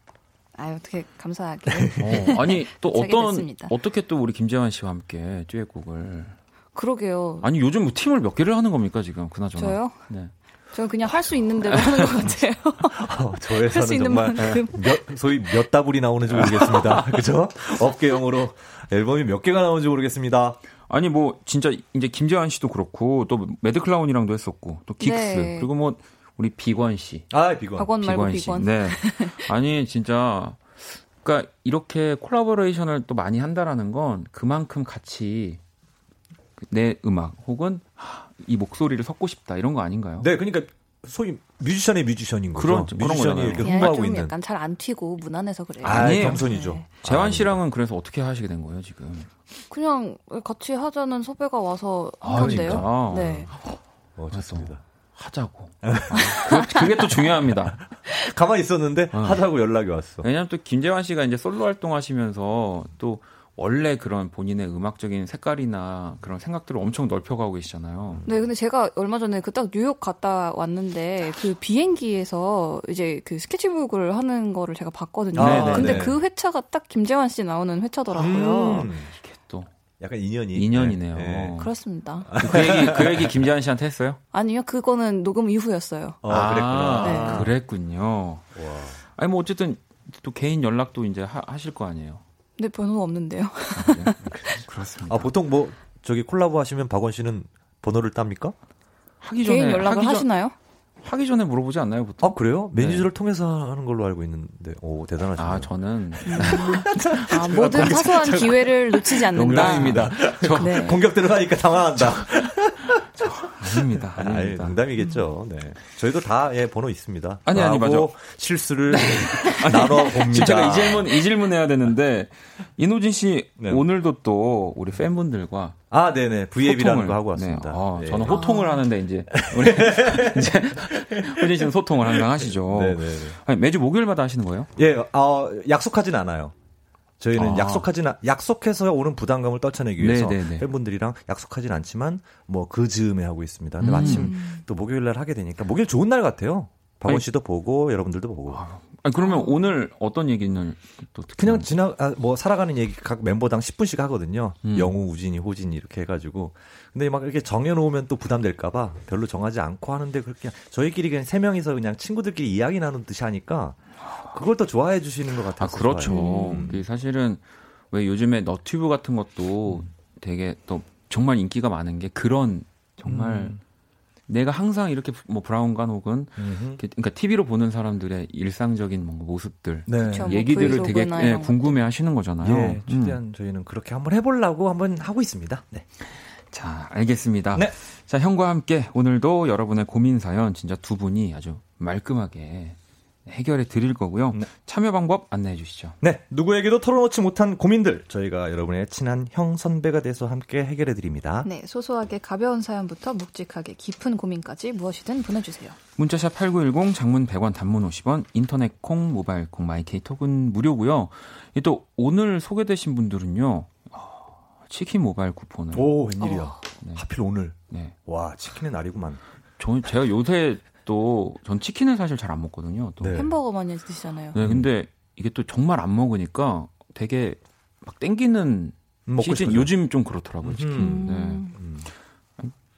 아 어떻게 감사하게 어, 아니 또 어떤 됐습니다. 어떻게 또 우리 김재환 씨와 함께 듀엣곡을 그러게요. 아니 요즘 뭐 팀을 몇 개를 하는 겁니까 지금 그나저나 저요? 네. 저는 그냥 할 수 있는 대로 하는 것 같아요. 어, 할수 저에서는 있는 정말 만큼. 몇, 소위 몇 다불이 나오는지 모르겠습니다. 그죠? 업계용으로 앨범이 몇 개가 나오는지 모르겠습니다. 아니 뭐 진짜 이제 김재환 씨도 그렇고 또 매드 클라운이랑도 했었고 또 긱스 네. 그리고 뭐 우리 비권 씨 아, 비건. 박원 말고 비권 씨. 비권. 네. 아니 진짜 그러니까 이렇게 콜라보레이션을 또 많이 한다라는 건 그만큼 같이 내 음악 혹은 하, 이 목소리를 섞고 싶다 이런 거 아닌가요? 네, 그러니까 소위 뮤지션의 뮤지션인 거죠. 그런- 그런 뮤지션이 거잖아요. 이렇게 홍보하고 좀 있는. 약간 잘 안 튀고 무난해서 그래요. 아, 아니에요. 겸손이죠. 네. 재환 아, 씨랑은 그래서 어떻게 하시게 된 거예요 지금? 그냥 같이 하자는 섭외가 와서 한 아, 건데요. 네. 어, 좋습니다. 하자고. 아, 그, 그게 또 중요합니다. 가만히 있었는데 어. 하자고 연락이 왔어. 왜냐하면 또 김재환 씨가 이제 솔로 활동하시면서 또 원래 그런 본인의 음악적인 색깔이나 그런 생각들을 엄청 넓혀가고 계시잖아요. 네, 근데 제가 얼마 전에 그 딱 뉴욕 갔다 왔는데 그 비행기에서 이제 그 스케치북을 하는 거를 제가 봤거든요. 아, 네, 근데 네. 그 회차가 딱 김재환 씨 나오는 회차더라고요. 음, 이게 또 약간 인연이. 인연이네요. 네. 그렇습니다. 그 얘기 그 얘기 김재환 씨한테 했어요? 아니요, 그거는 녹음 이후였어요. 어, 그랬구나. 네. 그랬군요. 와. 아니 뭐 어쨌든 또 개인 연락도 이제 하, 실거 아니에요. 근데 번호 없는데요. 그렇습니다. 아, 보통 뭐 저기 콜라보 하시면 박원 씨는 번호를 땁니까? 하기 전에 개인 연락을 하기 전- 하시나요? 하기 전에 물어보지 않나요 보통? 아, 그래요? 매니저를 통해서 하는 걸로 알고 있는데. 오, 대단하시네요. 아 저는 아, 모든 사소한 기회를 놓치지 않는다. 농담입니다. 저 네. 공격 들어가니까 당황한다. 아닙니다. 아니, 아닙니다. 농담이겠죠. 네. 저희도 다, 예, 번호 있습니다. 아니, 아니, 라고 실수를 나눠 봅니다. 지금 제가 이 질문 이 질문 해야 되는데 이노진 씨 네. 오늘도 또 우리 팬분들과 아, 네네. V앱이라는 거 하고 왔습니다. 네. 어, 예. 저는 호통을 하는데 이제 우리 이제 호진 씨는 소통을 항상 하시죠. 네네네. 아니, 매주 목요일마다 하시는 거예요? 예, 어, 약속하진 않아요. 저희는 아. 약속하진 않, 약속해서 오는 부담감을 떨쳐내기 위해서 네네네. 팬분들이랑 약속하진 않지만 뭐 그 즈음에 하고 있습니다. 근데 음. 마침 또 목요일 날 하게 되니까 목요일 좋은 날 같아요. 박원 아니. 씨도 보고 여러분들도 보고. 아 니, 그러면 오늘 어떤 얘기는 또 그냥? 지나 아, 뭐 살아가는 얘기 각 멤버당 10분씩 하거든요. 음. 영우, 우진이, 호진이 이렇게 해가지고. 근데 막 이렇게 정해놓으면 또 부담될까봐 별로 정하지 않고 하는데 그렇게 저희끼리 그냥 세 명이서 그냥 친구들끼리 이야기 나누듯이 하니까 그걸 또 좋아해 주시는 것아 같아서. 그렇죠. 음. 그게 사실은 왜 요즘에 너튜브 같은 것도 되게 또 정말 인기가 많은 게 그런 정말 음. 내가 항상 이렇게 뭐 브라운관 혹은 음흠. 이렇게 그러니까 TV로 보는 사람들의 일상적인 뭔가 모습들 네. 그쵸. 뭐 얘기들을 되게 예, 궁금해 하시는 거잖아요. 예, 음. 최대한 저희는 그렇게 한번 해보려고 한번 하고 있습니다. 네. 자, 알겠습니다. 네. 자, 형과 함께 오늘도 여러분의 고민 사연 진짜 두 분이 아주 말끔하게 해결해 드릴 거고요. 네. 참여 방법 안내해 주시죠. 네, 누구에게도 털어놓지 못한 고민들 저희가 여러분의 친한 형 선배가 돼서 함께 해결해 드립니다. 네, 소소하게 가벼운 사연부터 묵직하게 깊은 고민까지 무엇이든 보내주세요. 문자샵 8910 장문 100원 단문 50원 인터넷 콩 모바일 콩 마이케이 톡은 무료고요. 이또 오늘 소개되신 분들은요. 어, 치킨 모바일 쿠폰을 오, 웬일이야. 네. 하필 오늘. 네. 와, 치킨의 날이구만. 저 제가 요새 또 전 치킨을 사실 잘 안 먹거든요. 또. 네. 햄버거 많이 드시잖아요. 네, 근데 이게 또 정말 안 먹으니까 되게 막 땡기는 먹고 시즌 싶어요. 요즘 좀 그렇더라고요, 치킨. 음. 네. 음.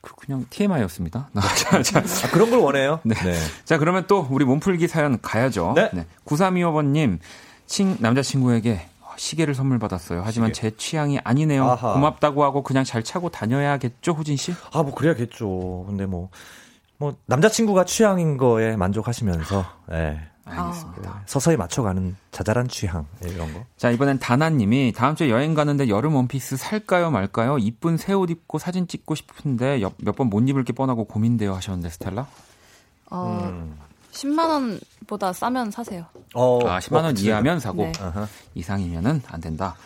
그 그냥 TMI였습니다. 자, 자, 아, 그런 걸 원해요? 네. 자, 그러면 또 우리 몸풀기 사연 가야죠. 네. 9325번님, 친, 남자친구에게 시계를 선물 받았어요. 하지만 시계. 제 취향이 아니네요. 아하. 고맙다고 하고 그냥 잘 차고 다녀야겠죠, 호진 씨? 아, 뭐, 그래야겠죠. 근데 뭐, 뭐, 남자친구가 취향인 거에 만족하시면서, 예. 알겠습니다. 서서히 맞춰가는 자잘한 취향, 예, 이런 거. 자, 이번엔 다나님이 다음 주에 여행 가는데 여름 원피스 살까요, 말까요? 이쁜 새 옷 입고 사진 찍고 싶은데 몇 번 못 입을 게 뻔하고 고민돼요 하셨는데, 스텔라? 어, 음. 10만 원보다 싸면 사세요. 어, 아, 10만 원 그치. 이하면 사고 네. 이상이면은 안 된다.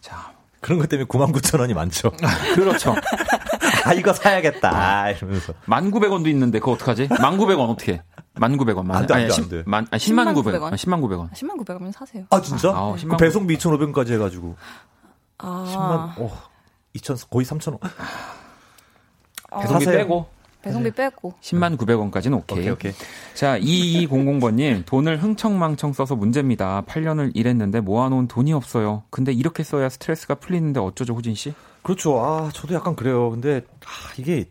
자, 그런 것 때문에 99,000원이 많죠. 그렇죠. 아, 이거 사야겠다. 이러면서. 1,900원도 있는데 그거 어떡하지? 1,900원 어떻게? 1,900원. 안 돼, 안 돼, 10, 안 돼. 만, 아니, 10만 10만 900원. 900원. 10만 900원. 10만 900원이면 사세요. 아 진짜? 아, 그 10만 배송비 2,500원까지 해가지고 아, 10만, 어, 2천 거의 3천 원. 배송비 사세요. 빼고 배송비 빼고. 10만 900원까지는 오케이. 오케이 오케이. 자, 2200번님, 돈을 흥청망청 써서 문제입니다. 8년을 일했는데 모아놓은 돈이 없어요. 근데 이렇게 써야 스트레스가 풀리는데 어쩌죠, 후진씨? 그렇죠. 아 저도 약간 그래요. 근데 아, 이게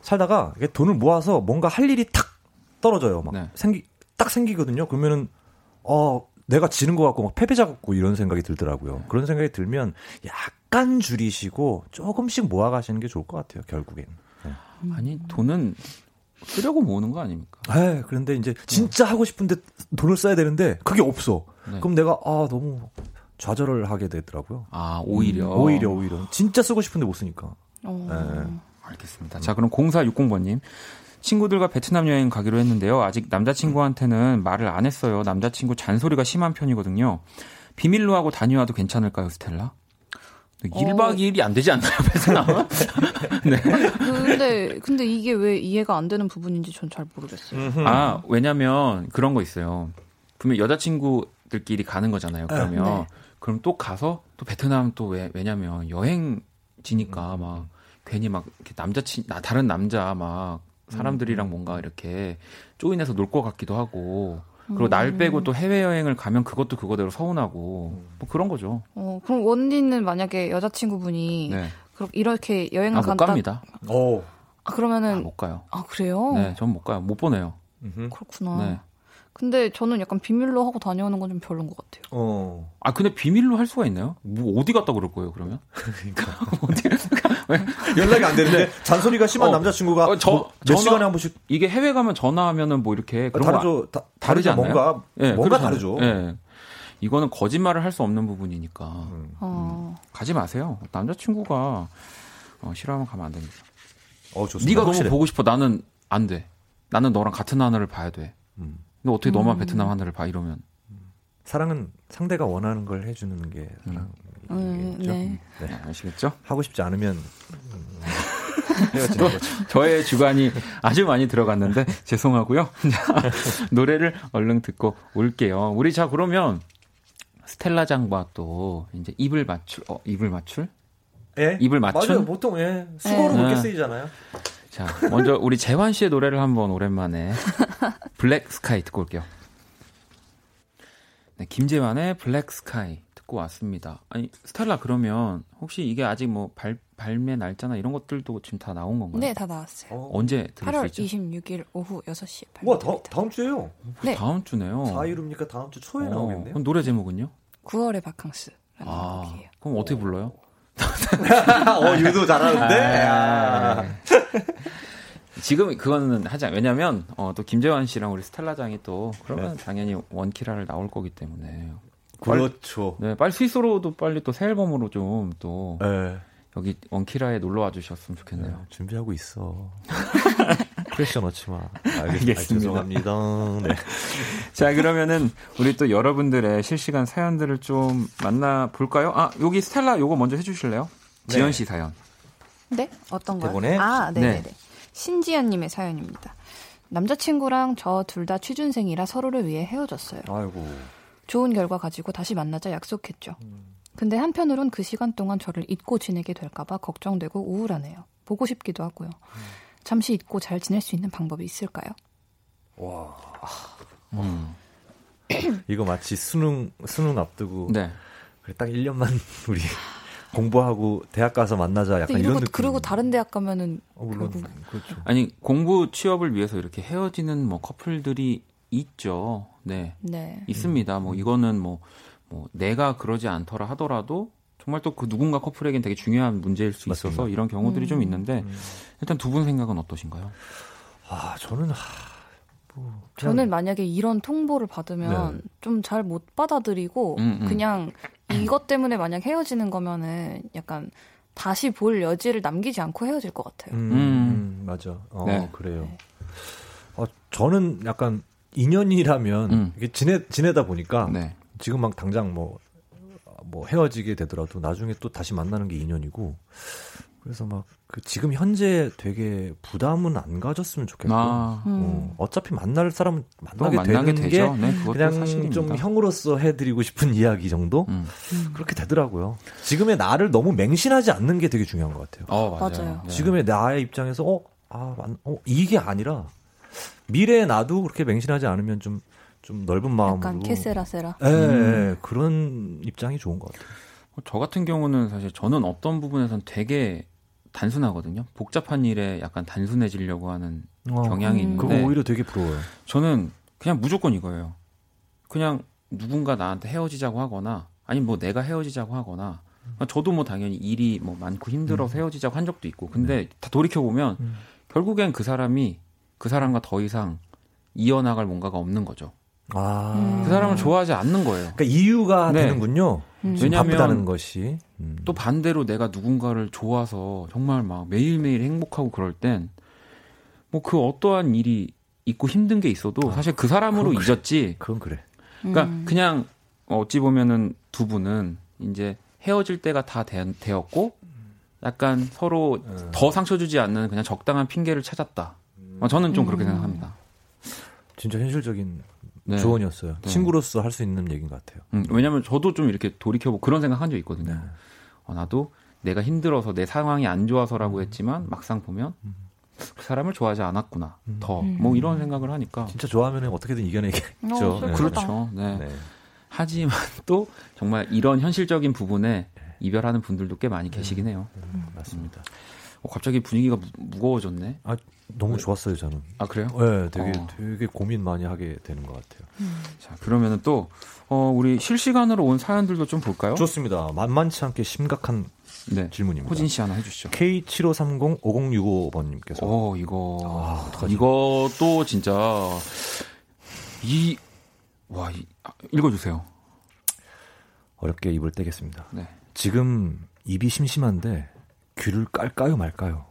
살다가 이게 돈을 모아서 뭔가 할 일이 탁 떨어져요. 막 네. 생기 딱 생기거든요. 그러면은 어 내가 지는 것 같고 막 패배자 같고 이런 생각이 들더라고요. 그런 생각이 들면 약간 줄이시고 조금씩 모아가시는 게 좋을 것 같아요. 결국엔. 아니, 돈은 쓰려고 모으는 거 아닙니까? 에 그런데 이제 진짜 하고 싶은데 돈을 써야 되는데 그게 없어. 네. 그럼 내가 아 너무 좌절을 하게 되더라고요. 아, 오히려. 오히려 오히려 진짜 쓰고 싶은데 못 쓰니까. 어. 네. 알겠습니다. 자, 그럼 0460번님. 친구들과 베트남 여행 가기로 했는데요. 아직 남자친구한테는 말을 안 했어요. 남자친구 잔소리가 심한 편이거든요. 비밀로 하고 다녀와도 괜찮을까요, 스텔라? 1박 2일이 안 되지 않나요, 베트남은? 네. 근데 근데 이게 왜 이해가 안 되는 부분인지 전 잘 모르겠어요. 아, 왜냐면 그런 거 있어요. 분명 여자친구들끼리 가는 거잖아요. 그러면. 네. 그럼 또 가서 또 베트남 또 왜, 왜냐면 여행지니까 막 괜히 막 이렇게 남자친, 나, 다른 남자 막 사람들이랑 뭔가 이렇게 쪼인해서 놀 것 같기도 하고. 그리고 날 빼고 또 해외여행을 가면 그것도 그거대로 서운하고. 뭐 그런 거죠. 어, 그럼 원디는 만약에 여자친구분이 네. 그럼 이렇게 여행을 아, 못 간다. 갑니다. 오. 아, 아, 그러면은 못 가요. 아, 그래요? 네, 전 못 가요. 못 보내요. 음흠. 그렇구나. 네. 근데 저는 약간 비밀로 하고 다녀오는 건 좀 별론 것 같아요. 어. 아, 근데 비밀로 할 수가 있나요? 뭐, 어디 갔다 그럴 거예요, 그러면? 연락이 안 되는데 잔소리가 심한 어. 남자친구가 어, 저- 뭐, 몇 전화- 시간에 한 번씩 이게 해외 가면 전화하면은 뭐 이렇게 그런 거 다르죠. 다, 다르지. 않나요? 뭔가 예, 뭔가 그렇잖아요. 다르죠. 예. 이거는 거짓말을 할 수 없는 부분이니까 음. 어. 가지 마세요. 남자친구가 어, 싫어하면 가면 안 됩니다. 어, 좋습니다. 네가 너무 확실해. 보고 싶어. 나는 안 돼. 나는 너랑 같은 하늘을 봐야 돼. 음. 근데 어떻게 너만 베트남 하늘을 봐 이러면 사랑은 상대가 원하는 걸 해주는 게 사랑이겠죠. 음, 네. 네, 아시겠죠? 하고 싶지 않으면 음, 거죠. 저의 주관이 아주 많이 들어갔는데 죄송하고요. 자, 노래를 얼른 듣고 올게요. 우리 자 그러면 스텔라 장과 또 이제 입을 맞출 어, 입을 맞출? 예? 입을 맞춘? 맞아요. 보통 예. 숙어로 네. 그렇게 쓰이잖아요. 자, 먼저 우리 재환 씨의 노래를 한번 오랜만에 Black Sky 듣고 올게요. 네, 김재환의 Black Sky 듣고 왔습니다. 아니, 스텔라 그러면 혹시 이게 아직 뭐 발, 발매 날짜나 이런 것들도 지금 다 나온 건가요? 네, 다 나왔어요. 어. 언제 들을 8월 수 있죠? 26일 오후 6시에 와, 발매됩니다. 다, 다음 주에요. 네. 다음 주네요. 4일입니까? 다음 주 초에 어, 나오겠네요. 그럼 노래 제목은요? 9월의 바캉스라는 아, 곡이에요. 그럼 어떻게 불러요? 어, 유도 잘하는데. 아. 아. 지금 그거는 하자. 왜냐면 어, 또 김재환 씨랑 우리 스텔라장이 또 그러면 당연히 원키라를 나올 거기 때문에 그렇죠. 네, 빨리 스위스로도 빨리 또 새 앨범으로 좀또 예. 여기 원키라에 놀러 와 주셨으면 좋겠네요. 네, 준비하고 있어. 프레셔 넣지 마. 알겠습니다. 죄송합니다. 네. 자, 그러면은 우리 또 여러분들의 실시간 사연들을 좀 만나 볼까요? 아, 여기 스텔라 요거 먼저 해 주실래요? 네. 지연 씨 사연. 네? 어떤 거요? 대본에? 아, 네 네네. 네. 신지연 님의 사연입니다. 남자친구랑 저 둘 다 취준생이라 서로를 위해 헤어졌어요. 아이고. 좋은 결과 가지고 다시 만나자 약속했죠. 근데 한편으론 그 시간 동안 저를 잊고 지내게 될까봐 걱정되고 우울하네요. 보고 싶기도 하고요. 잠시 잊고 잘 지낼 수 있는 방법이 있을까요? 와. 음. 이거 마치 수능 수능 앞두고 네. 그래, 딱 1년만 우리 공부하고 대학 가서 만나자 약간 이런 느낌. 그러고 다른 대학 가면은 어, 물론 결국 그렇죠. 아니, 공부 취업을 위해서 이렇게 헤어지는 뭐 커플들이 있죠. 네. 네. 있습니다. 뭐 이거는 뭐, 뭐 내가 그러지 않더라 하더라도 정말 또 그 누군가 커플에겐 되게 중요한 문제일 수 있어서 맞습니다. 이런 경우들이 좀 음. 있는데 음. 일단 두 분 생각은 어떠신가요? 아 저는 하, 뭐 그냥 저는 만약에 이런 통보를 받으면 네. 좀잘 못 받아들이고 음, 음. 그냥 이것 때문에 만약 헤어지는 거면은 약간 다시 볼 여지를 남기지 않고 헤어질 것 같아요. 음, 음. 음, 맞아. 어 네. 그래요. 네. 어 저는 약간 인연이라면 음. 이게 지내 지내다 보니까 네. 지금 막 당장 뭐, 뭐 헤어지게 되더라도 나중에 또 다시 만나는 게 인연이고 그래서 막 그 지금 현재 되게 부담은 안 가졌으면 좋겠고 아, 음. 어, 어차피 만날 사람은 또 만나게, 만나게 되는 되죠. 게 네, 그냥 사실입니다. 좀 형으로서 해드리고 싶은 이야기 정도 음. 그렇게 되더라고요. 지금의 나를 너무 맹신하지 않는 게 되게 중요한 것 같아요. 어, 맞아요. 맞아요. 네. 지금의 나의 입장에서 어, 아, 만- 어, 이게 아니라 미래의 나도 그렇게 맹신하지 않으면 좀, 좀 넓은 마음으로 약간 케세라세라. 예, 음. 예, 그런 입장이 좋은 것 같아요. 저 같은 경우는 사실 저는 어떤 부분에선 되게 단순하거든요. 복잡한 일에 약간 단순해지려고 하는 경향이 음. 있는데 그거 오히려 되게 부러워요. 저는 그냥 무조건 이거예요. 그냥 누군가 나한테 헤어지자고 하거나 아니면 뭐 내가 헤어지자고 하거나 저도 뭐 당연히 일이 뭐 많고 힘들어서 헤어지자고 한 적도 있고 근데 다 돌이켜 보면 음. 결국엔 그 사람이 그 사람과 더 이상 이어나갈 뭔가가 없는 거죠. 아. 음. 그 사람을 좋아하지 않는 거예요. 그러니까 이유가 네. 되는군요. 음. 왜냐면 바쁘다는 것이. 음. 또 반대로 내가 누군가를 좋아서 정말 막 매일매일 행복하고 그럴 땐 뭐 그 어떠한 일이 있고 힘든 게 있어도 사실 그 사람으로 그건 그래. 잊었지. 그건 그래. 그러니까 음. 그냥 어찌 보면은 두 분은 이제 헤어질 때가 다 되, 었고 약간 서로 음. 더 상처 주지 않는 그냥 적당한 핑계를 찾았다. 어, 저는 좀 그렇게 음. 생각합니다. 진짜 현실적인 네. 조언이었어요. 네. 친구로서 할 수 있는 얘기인 것 같아요. 음, 왜냐면 저도 좀 이렇게 돌이켜보고 그런 생각 한 적 있거든요. 네. 어, 나도 내가 힘들어서 내 상황이 안 좋아서라고 했지만 막상 보면 그 사람을 좋아하지 않았구나. 더뭐 이런 생각을 하니까 진짜 좋아하면 어떻게든 이겨내겠죠. 어, 슬프다. 그렇죠. 네. 네. 하지만 또 정말 이런 현실적인 부분에 이별하는 분들도 꽤 많이 계시긴 해요. 음, 맞습니다. 어, 갑자기 분위기가 무, 무거워졌네. 아, 너무 좋았어요, 저는. 아 그래요? 네, 되게 어. 되게 고민 많이 하게 되는 것 같아요. 자 그러면은 또 어, 우리 실시간으로 온 사연들도 좀 볼까요? 좋습니다. 만만치 않게 심각한 네. 질문입니다. 호진 씨 하나 해주시죠. K75305065번님께서 어 이거 아, 어떡하지? 이것도 진짜 이와 이, 아, 읽어주세요. 어렵게 입을 떼겠습니다. 네. 지금 입이 심심한데 귀를 깔까요 말까요?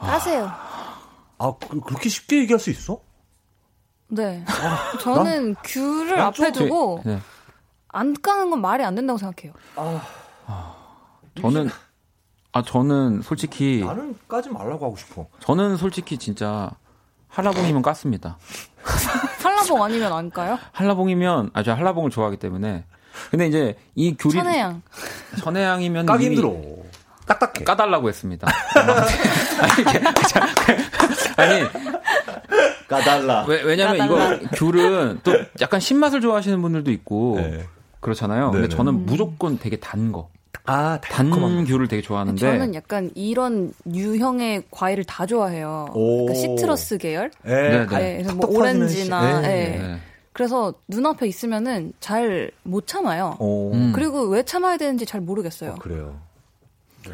까세요. 아 그, 렇게 쉽게 얘기할 수 있어? 네. 저는 귤을 난 앞에 좀- 두고 네. 안 까는 건 말이 안 된다고 생각해요. 저는 아 저는 솔직히 나는 까지 말라고 하고 싶어. 저는 솔직히 진짜 한라봉이면 깠습니다. 한라봉 아니면 안 까요? 한라봉이면 아저 한라봉을 좋아하기 때문에 근데 이제 이 교리 천혜향. 천혜향이면 까기 힘들어. 딱딱해. 까달라고 했습니다. 아니, 이게- 자, 아니 까달라. 왜, 왜냐면 까달라. 이거 귤은 또 약간 신맛을 좋아하시는 분들도 있고 네. 그렇잖아요. 근데 네네. 저는 무조건 되게 단 거, 아, 단 달콤한 귤을 되게 좋아하는데 저는 약간 이런 유형의 과일을 다 좋아해요. 오. 그러니까 시트러스 계열. 예. 네, 네, 그래서 뭐 오렌지나. 네. 그래서 눈앞에 있으면은 잘 못 참아요. 오. 음. 그리고 왜 참아야 되는지 잘 모르겠어요. 어, 그래요. 네.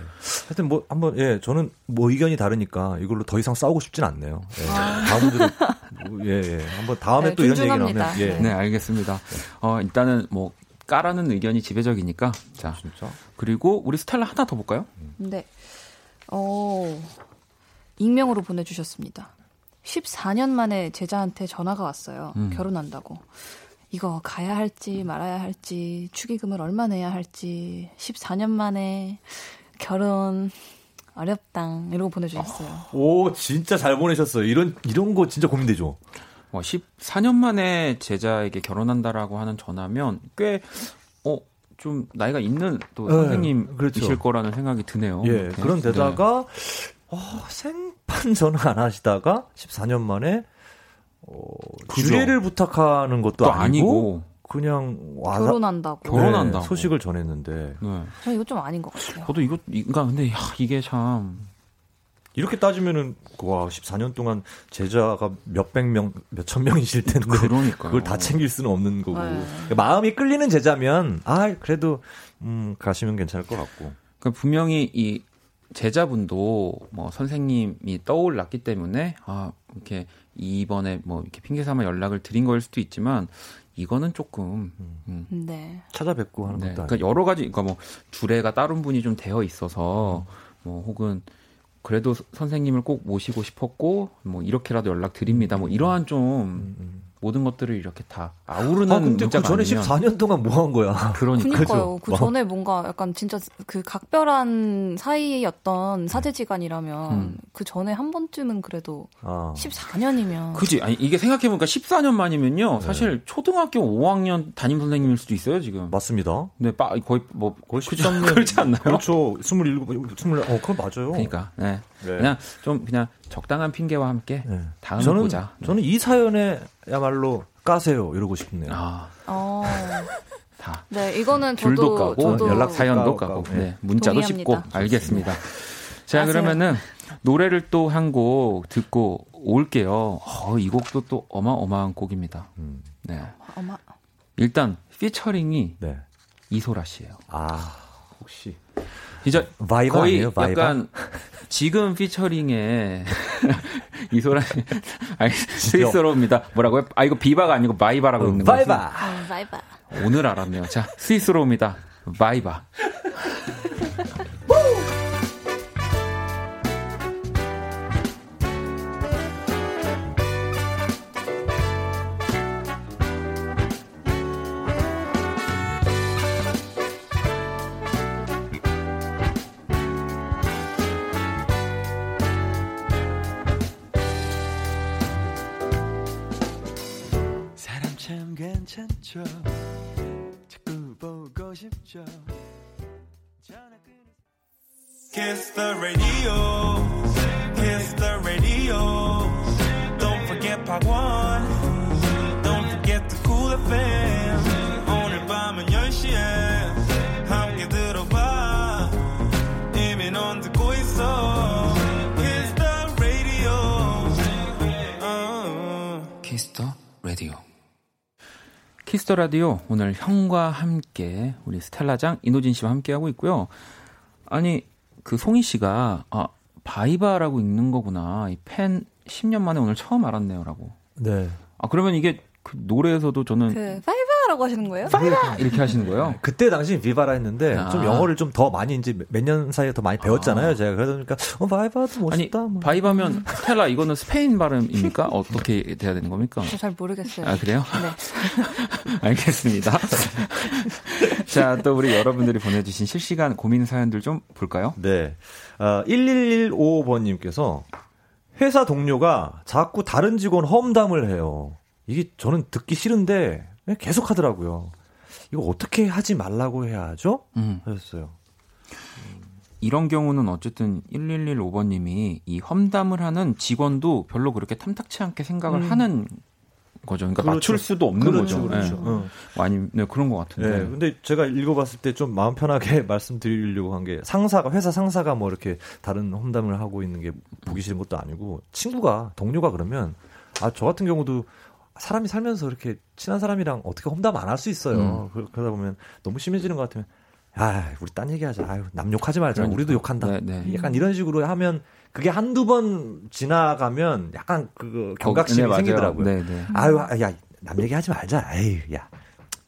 하여튼 뭐 한번 예 저는 뭐 의견이 다르니까 이걸로 더 이상 싸우고 싶진 않네요. 예. 다음으로 예예 한번 다음에 네, 또 이런 얘기 존중합니다. 나오면 예. 네, 알겠습니다. 어, 일단은 뭐 까라는 의견이 지배적이니까 자 진짜. 그리고 우리 스텔라 하나 더 볼까요? 네. 어, 익명으로 보내주셨습니다. 14년 만에 제자한테 전화가 왔어요. 음. 결혼한다고. 이거 가야 할지 말아야 할지 축의금을 얼마 내야 할지 14년 만에 결혼 어렵다 이러고 보내주셨어요. 오 진짜 잘 보내셨어요. 이런 이런 거 진짜 고민되죠. 뭐 14년 만에 제자에게 결혼한다라고 하는 전화면 꽤 어, 좀 나이가 있는 또 네, 선생님이실 그렇죠. 거라는 생각이 드네요. 예 이렇게. 그런 네. 데다가 어, 생판 전화 안 하시다가 14년 만에 어, 그죠. 주례를 부탁하는 것도 또 아니고, 아니고 그냥 와서 결혼한다고. 결혼- 결혼한다고. 네, 소식을 전했는데 네. 저 이거 좀 아닌 것 같아요. 저도 이거 그러니까 근데 야, 이게 참 이렇게 따지면은 와 14년 동안 제자가 몇백 명, 몇천 명이실 텐데 그러니까요. 그걸 다 챙길 수는 없는 거고 네. 마음이 끌리는 제자면 아 그래도 음 가시면 괜찮을 것 같고 그러니까 분명히 이 제자분도 뭐 선생님이 떠올랐기 때문에 아 이렇게 이번에 뭐 이렇게 핑계 삼아 연락을 드린 거일 수도 있지만 이거는 조금 음. 네. 찾아뵙고 하는 네. 것도 그러니까 여러 가지 그러니까 뭐 주례가 다른 분이 좀 되어 있어서 음. 뭐 혹은 그래도 서- 선생님을 꼭 모시고 싶었고 뭐 이렇게라도 연락 드립니다 뭐 이러한 좀 음, 음. 모든 것들을 이렇게 다 아우르는 아, 근데 그 문자가 전에 아니면 14년 동안 뭐 한 거야? 그러니까 그니까요. 그 뭐. 전에 뭔가 약간 진짜 그 각별한 사이였던 사제지간이라면 음. 그 전에 한 번쯤은 그래도 아. 14년이면 그지 아니 이게 생각해 보니까 14년 만이면요 사실 초등학교 5학년 담임 선생님일 수도 있어요 지금 맞습니다. 네 빠, 거의 뭐 거의 그죠? 13년. 그렇지 않나요? 그렇죠. 27, 20, 어, 그건 맞아요. 그러니까 네. 네. 그냥 좀 그냥 적당한 핑계와 함께 네. 다음에 저는, 보자 네. 저는 이 사연에야말로 까세요. 이러고 싶네요. 아, 어. 다 네, 이거는 저도 까고 저도 연락 사연도 까고, 까고 까고. 네, 문자도. 씹고 알겠습니다. 자 아세요? 그러면은 노래를 또 한 곡 듣고 올게요. 어, 이 곡도 또 어마어마한 곡입니다. 음. 네. 아마 일단 피처링이 네. 이소라 씨예요. 아, 혹시. 이제 바이바 거의 아니에요? 바이바? 약간 지금 피처링에 이소라 스위스로입니다. 뭐라고요? 아 이거 비바가 아니고 바이바라고 있는 거죠. 바이바! 어, 바이바. 오늘 알았네요. 자 스위스로입니다. 바이바. 괜찮죠 자꾸 보고 싶죠 Kiss the radio Kiss the radio Don't forget part one Kiss the Radio 오늘 형과 함께 우리 스텔라장 이노진 씨와 함께 하고 있고요. 아니 그 송희 씨가 아 바이바라고 읽는 거구나. 이 팬 10년 만에 오늘 처음 알았네요라고. 네. 아 그러면 이게 그 노래에서도 저는 그 바이바 라고 하시는 거예요? 이렇게 하시는 거예요? 그때 당시 비바라 했는데 아. 좀 영어를 좀 더 많이 이제 몇 년 사이에 더 많이 배웠잖아요. 제가 그러다 보니까 어 바이바도 아니 멋있다. 뭐. 바이바면 스텔라 이거는 스페인 발음입니까? 어떻게 돼야 되는 겁니까? 저 잘 모르겠어요. 아 그래요? 네. 알겠습니다. 자, 또 우리 여러분들이 보내주신 실시간 고민 사연들 좀 볼까요? 네. 어, 1115번님께서 회사 동료가 자꾸 다른 직원 험담을 해요. 이게 저는 듣기 싫은데 계속 하더라고요. 이거 어떻게 하지 말라고 해야 하죠? 음, 하셨어요. 이런 경우는 어쨌든 1115번님이 이 험담을 하는 직원도 별로 그렇게 탐탁치 않게 생각을 음. 하는 거죠. 그러니까 그렇죠. 맞출 수도 없는 그렇죠, 거죠. 그렇죠. 예. 응. 뭐 아니면 네, 그런 것 같은데. 네, 근데 제가 읽어봤을 때 좀 마음 편하게 말씀드리려고 한 게 상사가 회사 상사가 뭐 이렇게 다른 험담을 하고 있는 게 보기 싫은 것도 아니고 친구가 동료가 그러면 아 저 같은 경우도 사람이 살면서 이렇게 친한 사람이랑 어떻게 험담 안 할 수 있어요. 그- 그러다 보면 너무 심해지는 것 같으면 아 우리 딴 얘기하자. 아유 남 욕하지 말자. 그러니까. 우리도 욕한다. 네, 네. 약간 이런 식으로 하면 그게 한두 번 지나가면 약간 그 경각심이 네, 맞아요. 생기더라고요. 네, 네. 아유, 아, 야, 남 얘기하지 말자. 에이, 야,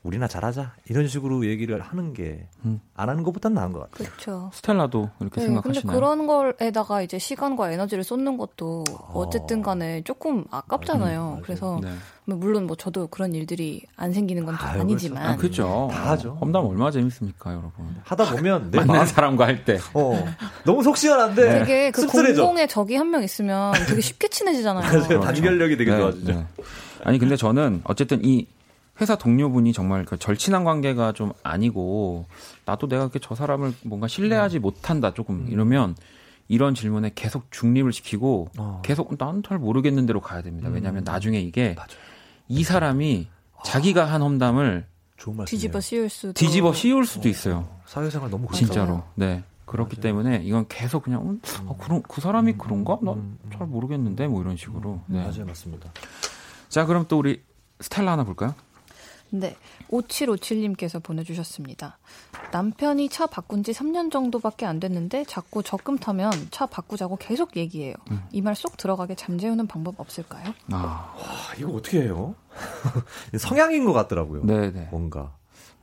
우리나 잘하자. 이런 식으로 얘기를 하는 게안 음. 하는 것보단 나은 것 같아요. 그렇죠. 스텔라도 이렇게 네, 근데 생각하시나요? 그런 걸에다가 이제 시간과 에너지를 쏟는 것도 어쨌든 간에 조금 아깝잖아요. 맞아요. 그래서 네. 물론 뭐 저도 그런 일들이 안 생기는 건 아유, 아니지만 아, 그죠. 다 하죠. 험담 얼마나 재밌습니까, 여러분? 하다 보면 내 만난 마음, 사람과 할 때. 어, 너무 속 시원한데 되게 그 씁쓸해져. 공공에 적이 한 명 있으면 되게 쉽게 친해지잖아요. 맞아요. 단결력이 되게 네, 좋아지죠. 네. 아니 근데 저는 어쨌든 이 회사 동료분이 정말 그 절친한 관계가 좀 아니고 나도 내가 이렇게 저 사람을 뭔가 음. 신뢰하지 못한다 조금 이러면 이런 질문에 계속 중립을 시키고 어. 계속 난 잘 모르겠는 대로 가야 됩니다. 왜냐하면 나중에 이게 맞아요. 이 사람이 자기가 한 험담을. 뒤집어 씌울 수도 뒤집어 씌울 수도 있어요. 사회생활 너무 그렇죠. 진짜로. 네. 그렇기 때문에 이건 계속 그냥 음, 어, 그런 그 사람이 그런가? 난 음, 잘 모르겠는데 뭐 이런 식으로. 네. 맞아요, 맞습니다. 자, 그럼 또 우리 스텔라 하나 볼까요? 네. 5757님께서 보내주셨습니다. 남편이 차 바꾼 지 3년 정도밖에 안 됐는데 자꾸 적금 타면 차 바꾸자고 계속 얘기해요. 음. 이말 쏙 들어가게 잠재우는 방법 없을까요? 아, 아, 이거 어떻게 해요? 성향인 것 같더라고요. 네, 네. 뭔가.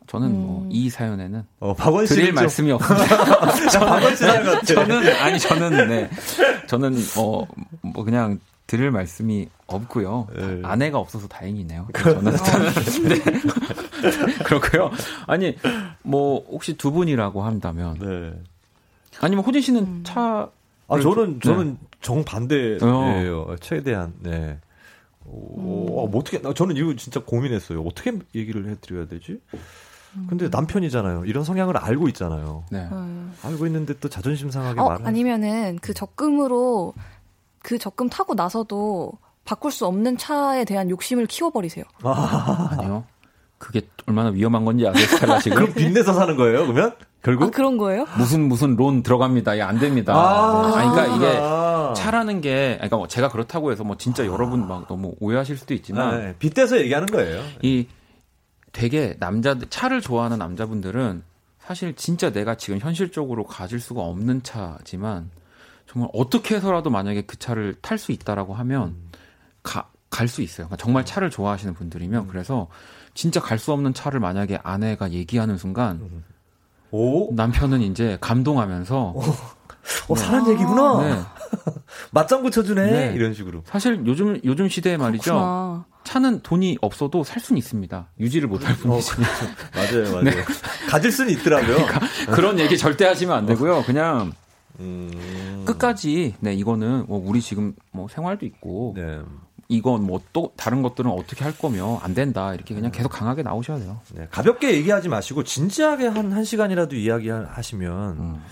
저는 음. 뭐이 사연에는 어, 박원 씨 드릴 말씀이 없습니다. 박원 씨 사연 같아. 저는 아니 저는 네. 저는 어뭐 그냥 드릴 말씀이 없고요. 네. 아내가 없어서 다행이네요. 저는 네. 그렇고요. 아니 뭐 혹시 두 분이라고 한다면 네. 아니면 호진 씨는 음. 차 아 저는 네. 저는 정 반대예요. 어. 최대한 네. 오, 어, 뭐 어떻게 나- 저는 이거 진짜 고민했어요. 어떻게 얘기를 해드려야 되지? 근데 남편이잖아요. 이런 성향을 알고 있잖아요. 네. 음. 알고 있는데 또 자존심 상하게 어, 말을 아니면은 그 적금으로 그 적금 타고 나서도 바꿀 수 없는 차에 대한 욕심을 키워버리세요. 아니요. 그게 얼마나 위험한 건지 아세요, 스텔라 지금? 그럼 빚내서 사는 거예요? 그러면 결국 아 그런 거예요? 무슨 무슨 론 들어갑니다. 이게 안 됩니다. 아, 네. 아니, 그러니까 이게 아. 차라는 게, 그러니까 뭐 제가 그렇다고 해서 뭐 진짜 여러분 막 너무 오해하실 수도 있지만 네, 빚대서 얘기하는 거예요. 이 되게 남자들 차를 좋아하는 남자분들은 사실 진짜 내가 지금 현실적으로 가질 수가 없는 차지만 정말 어떻게 해서라도 만약에 그 차를 탈 수 있다라고 하면 갈수 있어요. 그러니까 정말 차를 좋아하시는 분들이면 그래서 진짜 갈 수 없는 차를 만약에 아내가 얘기하는 순간 오, 남편은 이제 감동하면서 어, 사는 얘기구나. 네. 맞장구 쳐주네. 네. 이런 식으로. 사실 요즘 요즘 시대에 말이죠. 그렇구나. 차는 돈이 없어도 살 수는 있습니다. 유지를 못할 뿐이지. 맞아요, 맞아요. 네. 가질 수는 있더라고요. 그런 얘기 절대 하시면 안 되고요. 그냥 음, 끝까지 네 이거는 뭐 우리 지금 뭐 생활도 있고 네. 이건 뭐 또 다른 것들은 어떻게 할 거며 안 된다 이렇게 그냥 계속 강하게 나오셔야 돼요. 네, 가볍게 얘기하지 마시고 진지하게 한 한 시간이라도 이야기하시면 음.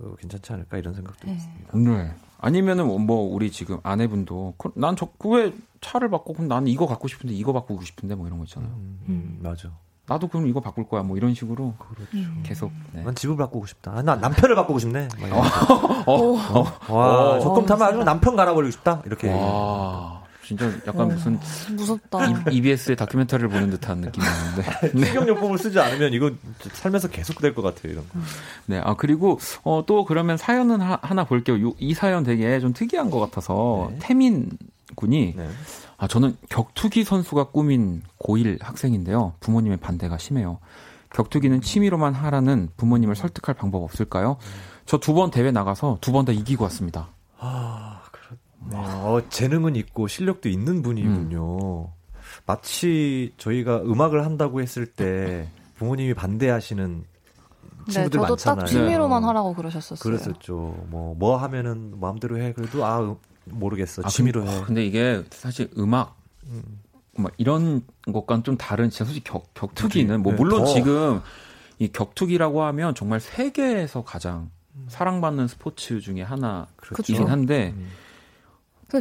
어, 괜찮지 않을까 이런 생각도 네. 있습니다. 네. 아니면은 뭐 우리 지금 아내분도 난저왜 차를 바꿔 그럼 나는 이거 갖고 싶은데 이거 바꾸고 싶은데 뭐 이런 거 있잖아요. 음, 음, 맞아. 나도 그럼 이거 바꿀 거야 뭐 이런 식으로 음. 계속 네. 난 집을 바꾸고 싶다. 아, 나 남편을 바꾸고 싶네. 막 이런 어, 어. 와, 어. 적금 타면 아주 남편 갈아버리고 싶다. 이렇게. 와 진짜 약간 무슨 무섭다. EBS의 다큐멘터리를 보는 듯한 느낌이었는데. 식용요법을 쓰지 않으면 이건 살면서 계속 될 것 같아요. 이런 거. 네, 아 그리고 어, 또 그러면 사연은 하, 나 볼게요. 요, 이 사연 되게 좀 특이한 것 같아서 네. 태민 군이 네. 아 저는 격투기 선수가 꿈인 고1 학생인데요. 부모님의 반대가 심해요. 격투기는 취미로만 하라는 부모님을 설득할 방법 없을까요? 저 두 번 대회 나가서 두 번 다 이기고 왔습니다. 아, 그렇네. 어, 재능은 있고 실력도 있는 분이군요. 마치 저희가 음악을 한다고 했을 때 부모님이 반대하시는 네, 친구들 저도 많잖아요. 딱 취미로만 네. 하라고 그러셨었어요. 그랬었죠. 뭐, 뭐 하면은 마음대로 해. 그래도 아, 음, 모르겠어. 아, 취미로 근데, 해. 근데 이게 사실 음악 막 이런 것과는 좀 다른 진짜 솔직히 격, 격투기는 뭐 네, 물론 더. 지금 이 격투기라고 하면 정말 세계에서 가장 사랑받는 스포츠 중에 하나이긴 그렇죠. 한데 음.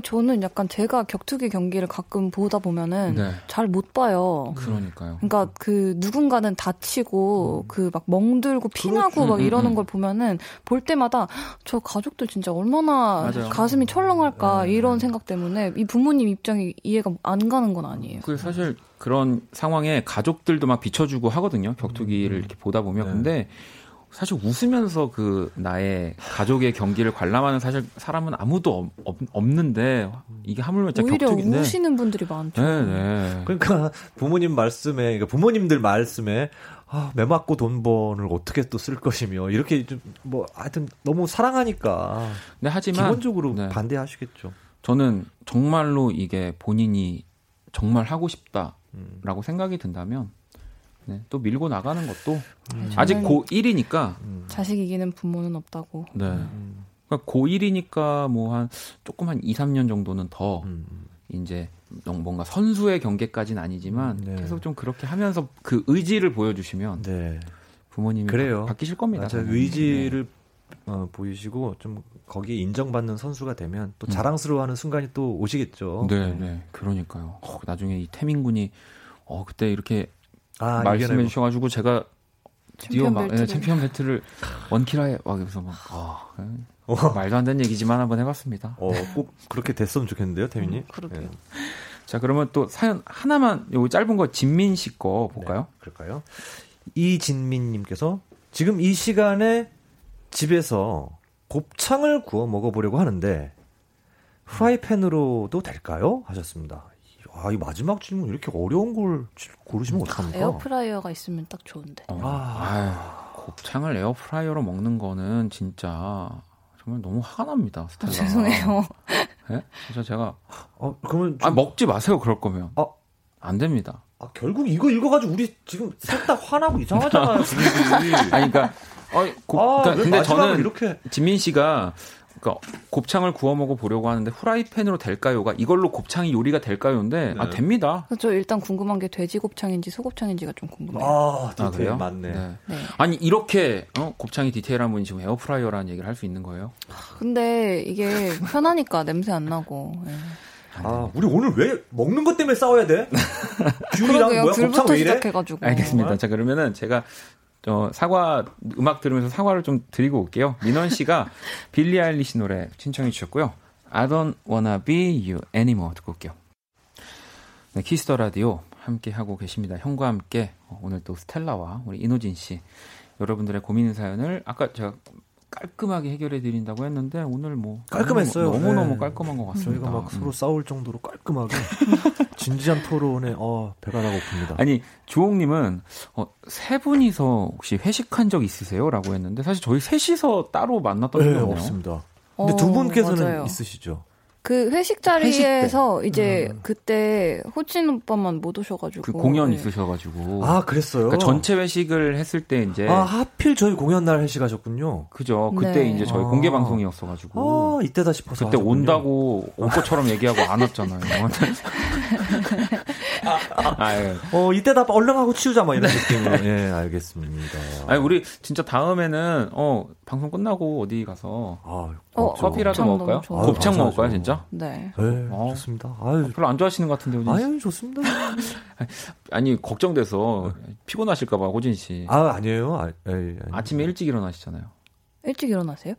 저는 약간 제가 격투기 경기를 가끔 보다 보면은 네. 잘못 봐요. 그러니까요. 그러니까 그 누군가는 다치고 음. 그막 멍들고 피나고 그렇죠. 막 음, 이러는 음. 걸 보면은 볼 때마다 저 가족들 진짜 얼마나 맞아요. 가슴이 철렁할까 네. 이런 생각 때문에 이 부모님 입장이 이해가 안 가는 건 아니에요. 그 사실 그런 상황에 가족들도 막 비춰주고 하거든요. 격투기를 이렇게 보다 보면 네. 근데 사실 웃으면서 그 나의 가족의 경기를 관람하는 사실 사람은 아무도 없, 없는데 이게 하물며 진짜 오히려 격투기인데 우시는 분들이 많죠. 네, 네. 그러니까 부모님 말씀에, 그러니까 부모님들 말씀에 아, 매 맞고 돈 번을 어떻게 또 쓸 것이며 이렇게 좀 뭐 하여튼 너무 사랑하니까 근데 하지만 기본적으로 네. 반대하시겠죠. 저는 정말로 이게 본인이 정말 하고 싶다라고 음. 생각이 든다면 네, 또 밀고 나가는 것도 네, 아직 저는 고1이니까 자식 이기는 부모는 없다고. 네. 음. 그러니까 고1이니까 뭐 한 조금 한 2, 3년 정도는 더 음. 이제 뭔가 선수의 경계까지는 아니지만 네. 계속 좀 그렇게 하면서 그 의지를 보여주시면 네. 부모님이 그래요. 바, 뀌실 겁니다. 맞아 저는. 의지를 어, 보이시고 좀 거기에 인정받는 선수가 되면 또 자랑스러워하는 순간이 또 오시겠죠. 네, 네, 네. 그러니까요. 어, 나중에 이 태민군이 어 그때 이렇게 아, 말씀해 이겨내고. 주셔가지고 제가 드디어 막 예, 벨트를. 챔피언 벨트를 원키라에 막 여기서 막 아, 예. 어, 말도 안 되는 얘기지만 한번 해봤습니다. 어, 꼭 그렇게 됐으면 좋겠는데요, 태민님. 음, 그러게요. 네. 자 그러면 또 사연 하나만 요 짧은 거 진민 씨 거 볼까요? 네, 그럴까요? 이진민님께서 지금 이 시간에 집에서 곱창을 구워 먹어보려고 하는데 프라이팬으로도 될까요? 하셨습니다. 아, 이 마지막 질문 이렇게 어려운 걸 고르시면 어떡합니까? 에어프라이어가 있으면 딱 좋은데. 어, 아. 아유, 곱창을 에어프라이어로 먹는 거는 진짜 정말 너무 화가 납니다. 스텔라. 아, 죄송해요. 예? 진짜 제가 어, 그러면 아 좀- 먹지 마세요. 그럴 거면 어. 안 됩니다. 아, 결국 이거 읽어가지고 우리 지금 셋 다 화나고 이상하잖아요 분위기. 아니 그러니까 어, 곱- 아, 그러니까 왜 근데 저는 이렇게 지민 씨가 그러니까 곱창을 구워 먹어 보려고 하는데 후라이팬으로 될까요가 이걸로 곱창이 요리가 될까요인데 아 네. 됩니다. 저 일단 궁금한 게 돼지 곱창인지 소 곱창인지가 좀 궁금해요. 아, 아 디테일 그래요? 맞네. 네. 아니 이렇게 어? 곱창이 디테일한 분이 지금 에어프라이어라는 얘기를 할 수 있는 거예요? 근데 이게 편하니까 냄새 안 나고. 예. 아, 우리 오늘 왜 먹는 것 때문에 싸워야 돼? 귤이랑 그러게요. 뭐야? 곱창 왜 이래? 시작해가지고. 알겠습니다. 자 그러면은 제가 저 사과 음악 들으면서 사과를 좀 드리고 올게요. 민원 씨가 빌리 아일리시 노래 신청해 주셨고요. I don't wanna be you anymore 듣고 올게요. 네, Kiss the Radio 함께 하고 계십니다. 형과 함께 어, 오늘 또 스텔라와 우리 이노진 씨 여러분들의 고민 사연을 아까 제가 깔끔하게 해결해 드린다고 했는데 오늘 뭐 깔끔했어요. 너무 너무 네. 깔끔한 것 같습니다. 저희가 막 음. 서로 싸울 정도로 깔끔하게 진지한 토론에 어, 배가 나고 픕니다. 아니 주홍님은 어, 세 분이서 혹시 회식한 적 있으세요?라고 했는데 사실 저희 셋이서 따로 만났던 적이 네. 없습니다. 근데 어, 두 분께서는 맞아요. 있으시죠? 그 회식 자리에서 이제 음. 그때 호진 오빠만 못 오셔가지고. 그 공연 네. 있으셔가지고 아, 그랬어요. 그러니까 전체 회식을 했을 때 이제 아, 하필 저희 공연 날 회식하셨군요. 그죠 그때 네. 이제 저희 아. 공개 방송이었어가지고 아, 이때다 싶어서 그때 하셨군요. 온다고 올 것처럼 얘기하고 안 왔잖아요. 아, 예. 어, 이때다 얼른 하고 치우자 막 이런 느낌으로. 예, 알겠습니다. 아니 우리 진짜 다음에는 어 방송 끝나고 어디 가서 아, 어, 저- 커피라도 먹을까요? 좋아요. 곱창 아유, 먹을까요. 진짜? 네. 네, 어. 좋습니다. 아유, 별로 안 좋아하시는 것 같은데 호진 씨. 아유, 좋습니다. 아니 걱정돼서 피곤하실까봐 호진 씨. 아, 아니에요. 아, 에이, 아니. 아침에 일찍 일어나시잖아요. 일찍 일어나세요?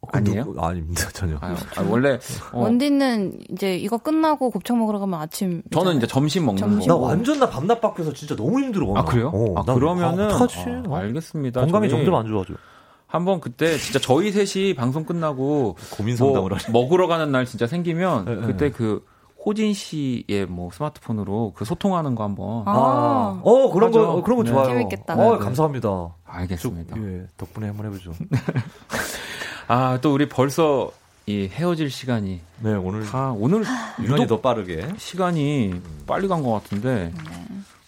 어, 아니에요? 누구- 아닙니다, 전혀. 아, 아, 원래 어, 원디는 이제 이거 끝나고 곱창 먹으러 가면 아침. 저는 이제 점심 먹는 점심. 나 거. 완전 나 밤낮 바뀌어서 진짜 너무 힘들어. 아 그래요? 어, 아 난- 그러면은 아, 어떡하지? 아, 어? 알겠습니다. 건강이 저희 점점 안 좋아져. 한번 그때 진짜 저희 셋이 방송 끝나고 고민 뭐 상담을 하네. 먹으러 가는 날 진짜 생기면 네, 네. 그때 그 호진 씨의 뭐 스마트폰으로 그 소통하는 거 한번 아. 어, 그런 맞아. 거, 어, 그런 거 네. 좋아요. 재밌겠다. 어, 네, 네. 감사합니다. 알겠습니다. 쭉, 예, 덕분에 한번 해보죠. 아 또 우리 벌써 이 헤어질 시간이 네, 오늘 다 오늘 유난히 더 빠르게. 시간이 빨리 간 것 같은데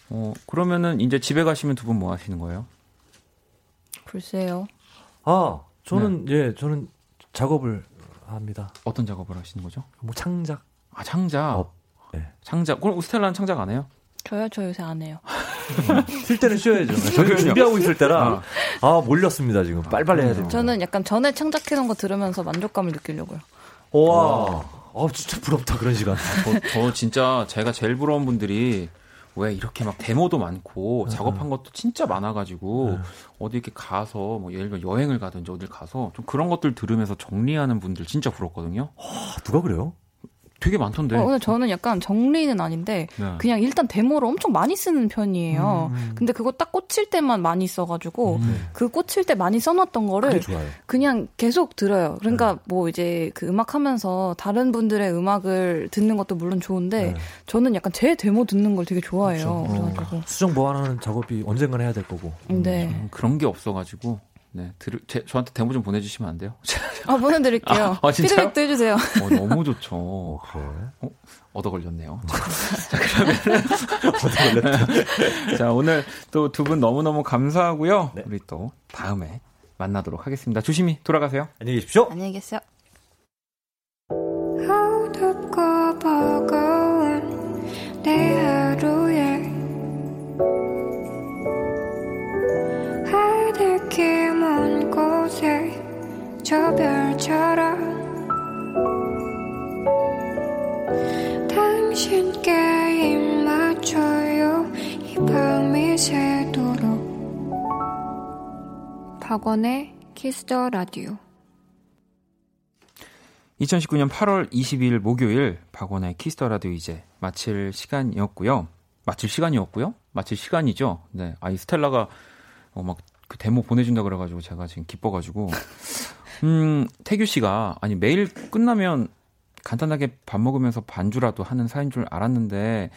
어 그러면은 이제 집에 가시면 두 분 뭐 하시는 거예요? 글쎄요. 아, 저는, 네. 예, 저는 작업을 합니다. 어떤 작업을 하시는 거죠? 뭐 창작. 아 창작. 어, 네. 창작. 그럼 스텔라는 창작 안 해요? 저요, 저 요새 안 해요. 쉴 때는 쉬어야죠. 저희 그럼요. 준비하고 있을 때라, 아, 몰렸습니다, 지금. 빨리빨리 해야 됩니다. 저는 약간 전에 창작해놓은 거 들으면서 만족감을 느끼려고요. 와, 아, 진짜 부럽다, 그런 시간. 저, 저 진짜 제가 제일 부러운 분들이 왜 이렇게 막 데모도 많고 작업한 것도 진짜 많아가지고 어디 이렇게 가서 뭐 예를 들어 여행을 가든지 어딜 가서 좀 그런 것들 들으면서 정리하는 분들 진짜 부럽거든요. 아, 누가 그래요? 되게 많던데. 어, 저는 약간 정리는 아닌데 네. 그냥 일단 데모를 엄청 많이 쓰는 편이에요. 음. 근데 그거 딱 꽂힐 때만 많이 써가지고 음. 그 꽂힐 때 많이 써놨던 거를. 그냥 계속 들어요. 그러니까 뭐 이제 그 음악 하면서 다른 분들의 음악을 듣는 것도 물론 좋은데 네. 저는 약간 제 데모 듣는 걸 되게 좋아해요. 그렇죠. 그래가지고 수정 보완하는 작업이 언젠간 해야 될 거고. 네. 음, 그런 게 없어가지고 네 들, 제, 저한테 데모 좀 보내주시면 안 돼요? 아 보내드릴게요. 아, 진짜요? 피드백도 해주세요. 어, 너무 좋죠. 어, 그래. 얻어 걸렸네요. 자, 그러면 자 오늘 또 두 분 너무 너무 감사하고요. 네. 우리 또 다음에 만나도록 하겠습니다. 조심히 돌아가세요. 안녕히 계십시오. 안녕히 계세요. 내 저 별처럼 당신께 입 맞춰요 이 밤이 새도록 박원의 Kiss the Radio 2019년 8월 22일 목요일 박원의 Kiss the Radio 이제 마칠 시간이었고요. 마칠 시간이었고요. 마칠 시간이죠. 네. 아 이 스텔라가 어, 막 그 데모 보내준다 그래가지고 제가 지금 기뻐가지고 음 태규 씨가 아니 매일 끝나면 간단하게 밥 먹으면서 반주라도 하는 사이인 줄 알았는데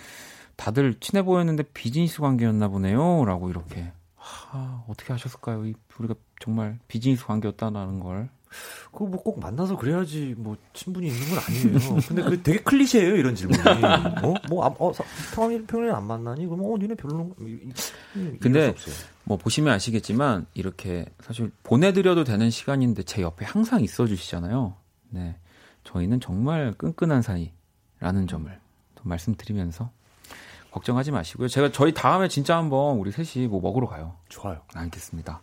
다들 친해 보였는데 비즈니스 관계였나 보네요라고 이렇게 하, 어떻게 하셨을까요? 이 우리가 정말 비즈니스 관계였다는 걸 그거 뭐 꼭 만나서 그래야지 뭐 친분이 있는 건 아니에요. 근데 그 되게 클리셰예요 이런 질문이. 어? 뭐, 아, 어, 사- 평일, 평일에 안 만나니? 그럼, 어, 니네 별로, 근데. 뭐 보시면 아시겠지만 이렇게 사실 보내드려도 되는 시간인데 제 옆에 항상 있어 주시잖아요. 네. 저희는 정말 끈끈한 사이라는 점을 또 말씀드리면서 걱정하지 마시고요. 제가 저희 다음에 진짜 한번 우리 셋이 뭐 먹으러 가요. 좋아요. 알겠습니다.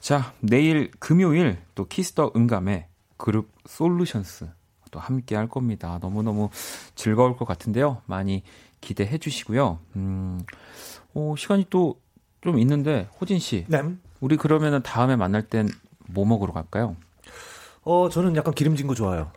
자, 내일 금요일 또 Kiss the 응감의 그룹 솔루션스 또 함께 할 겁니다. 너무너무 즐거울 것 같은데요. 많이 기대해 주시고요. 음, 어, 시간이 또 좀 있는데, 호진 씨. 네. 우리 그러면은 다음에 만날 땐 뭐 먹으러 갈까요? 어, 저는 약간 기름진 거 좋아요.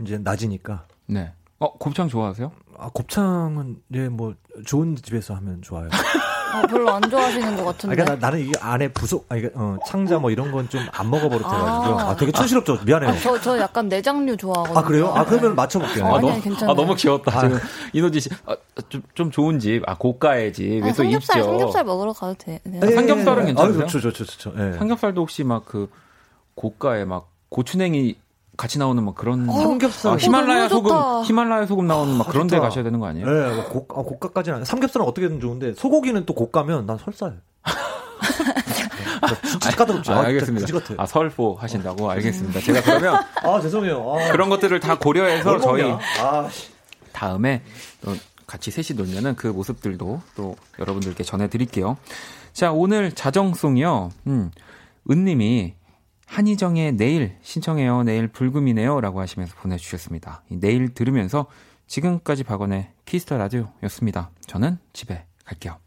이제 낮이니까. 네. 어, 곱창 좋아하세요? 아, 곱창은, 예, 뭐, 좋은 집에서 하면 좋아요. 아, 별로 안 좋아하시는 것 아, 같은데. 그러니까 나, 는 이게 안에 부속, 아, 이게, 어, 창자 뭐 이런 건 좀 안 먹어버릇해가지고. 아. 아, 되게 촌스럽죠. 미안해요. 아, 저, 저 약간 내장류 좋아하거든요. 아, 그래요? 아, 그러면 네. 맞춰볼게요. 어, 아니, 너무, 괜찮아요. 아, 너무 귀엽다. 아. 지금 이노지 씨. 아, 좀, 좀 좋은 집. 아, 고가의 집. 왜 아, 또 삼겹살, 있죠? 삼겹살 먹으러 가도 돼. 네. 예, 예, 삼겹살은 예. 괜찮으세요? 아, 좋죠, 좋죠, 좋죠. 예. 삼겹살도 혹시 막 그 고가의 막 고추냉이 같이 나오는 막 그런 삼겹살. 아, 히말라야 어, 소금. 히말라야 소금 나오는 막 그런 데 좋다. 가셔야 되는 거 아니에요? 예, 뭐 고, 아, 고가까지는 아니 삼겹살은 어떻게든 좋은데 소고기는 또 고가면 난 설사해. 네, 진짜 까다롭죠. 아, 아, 알겠습니다. 아 설포 하신다고 알겠습니다. 제가 그러면 아, 죄송해요. 아, 그런 것들을 다 고려해서 뭘 저희? 아, 씨. 다음에 또 같이 셋이 놀면은 그 모습들도 또 여러분들께 전해드릴게요. 자 오늘 자정송이요. 음, 은님이 한희정의 내일 신청해요. 내일 불금이네요 라고 하시면서 보내주셨습니다. 이 내일 들으면서 지금까지 박원의 Kiss the Radio였습니다. 저는 집에 갈게요.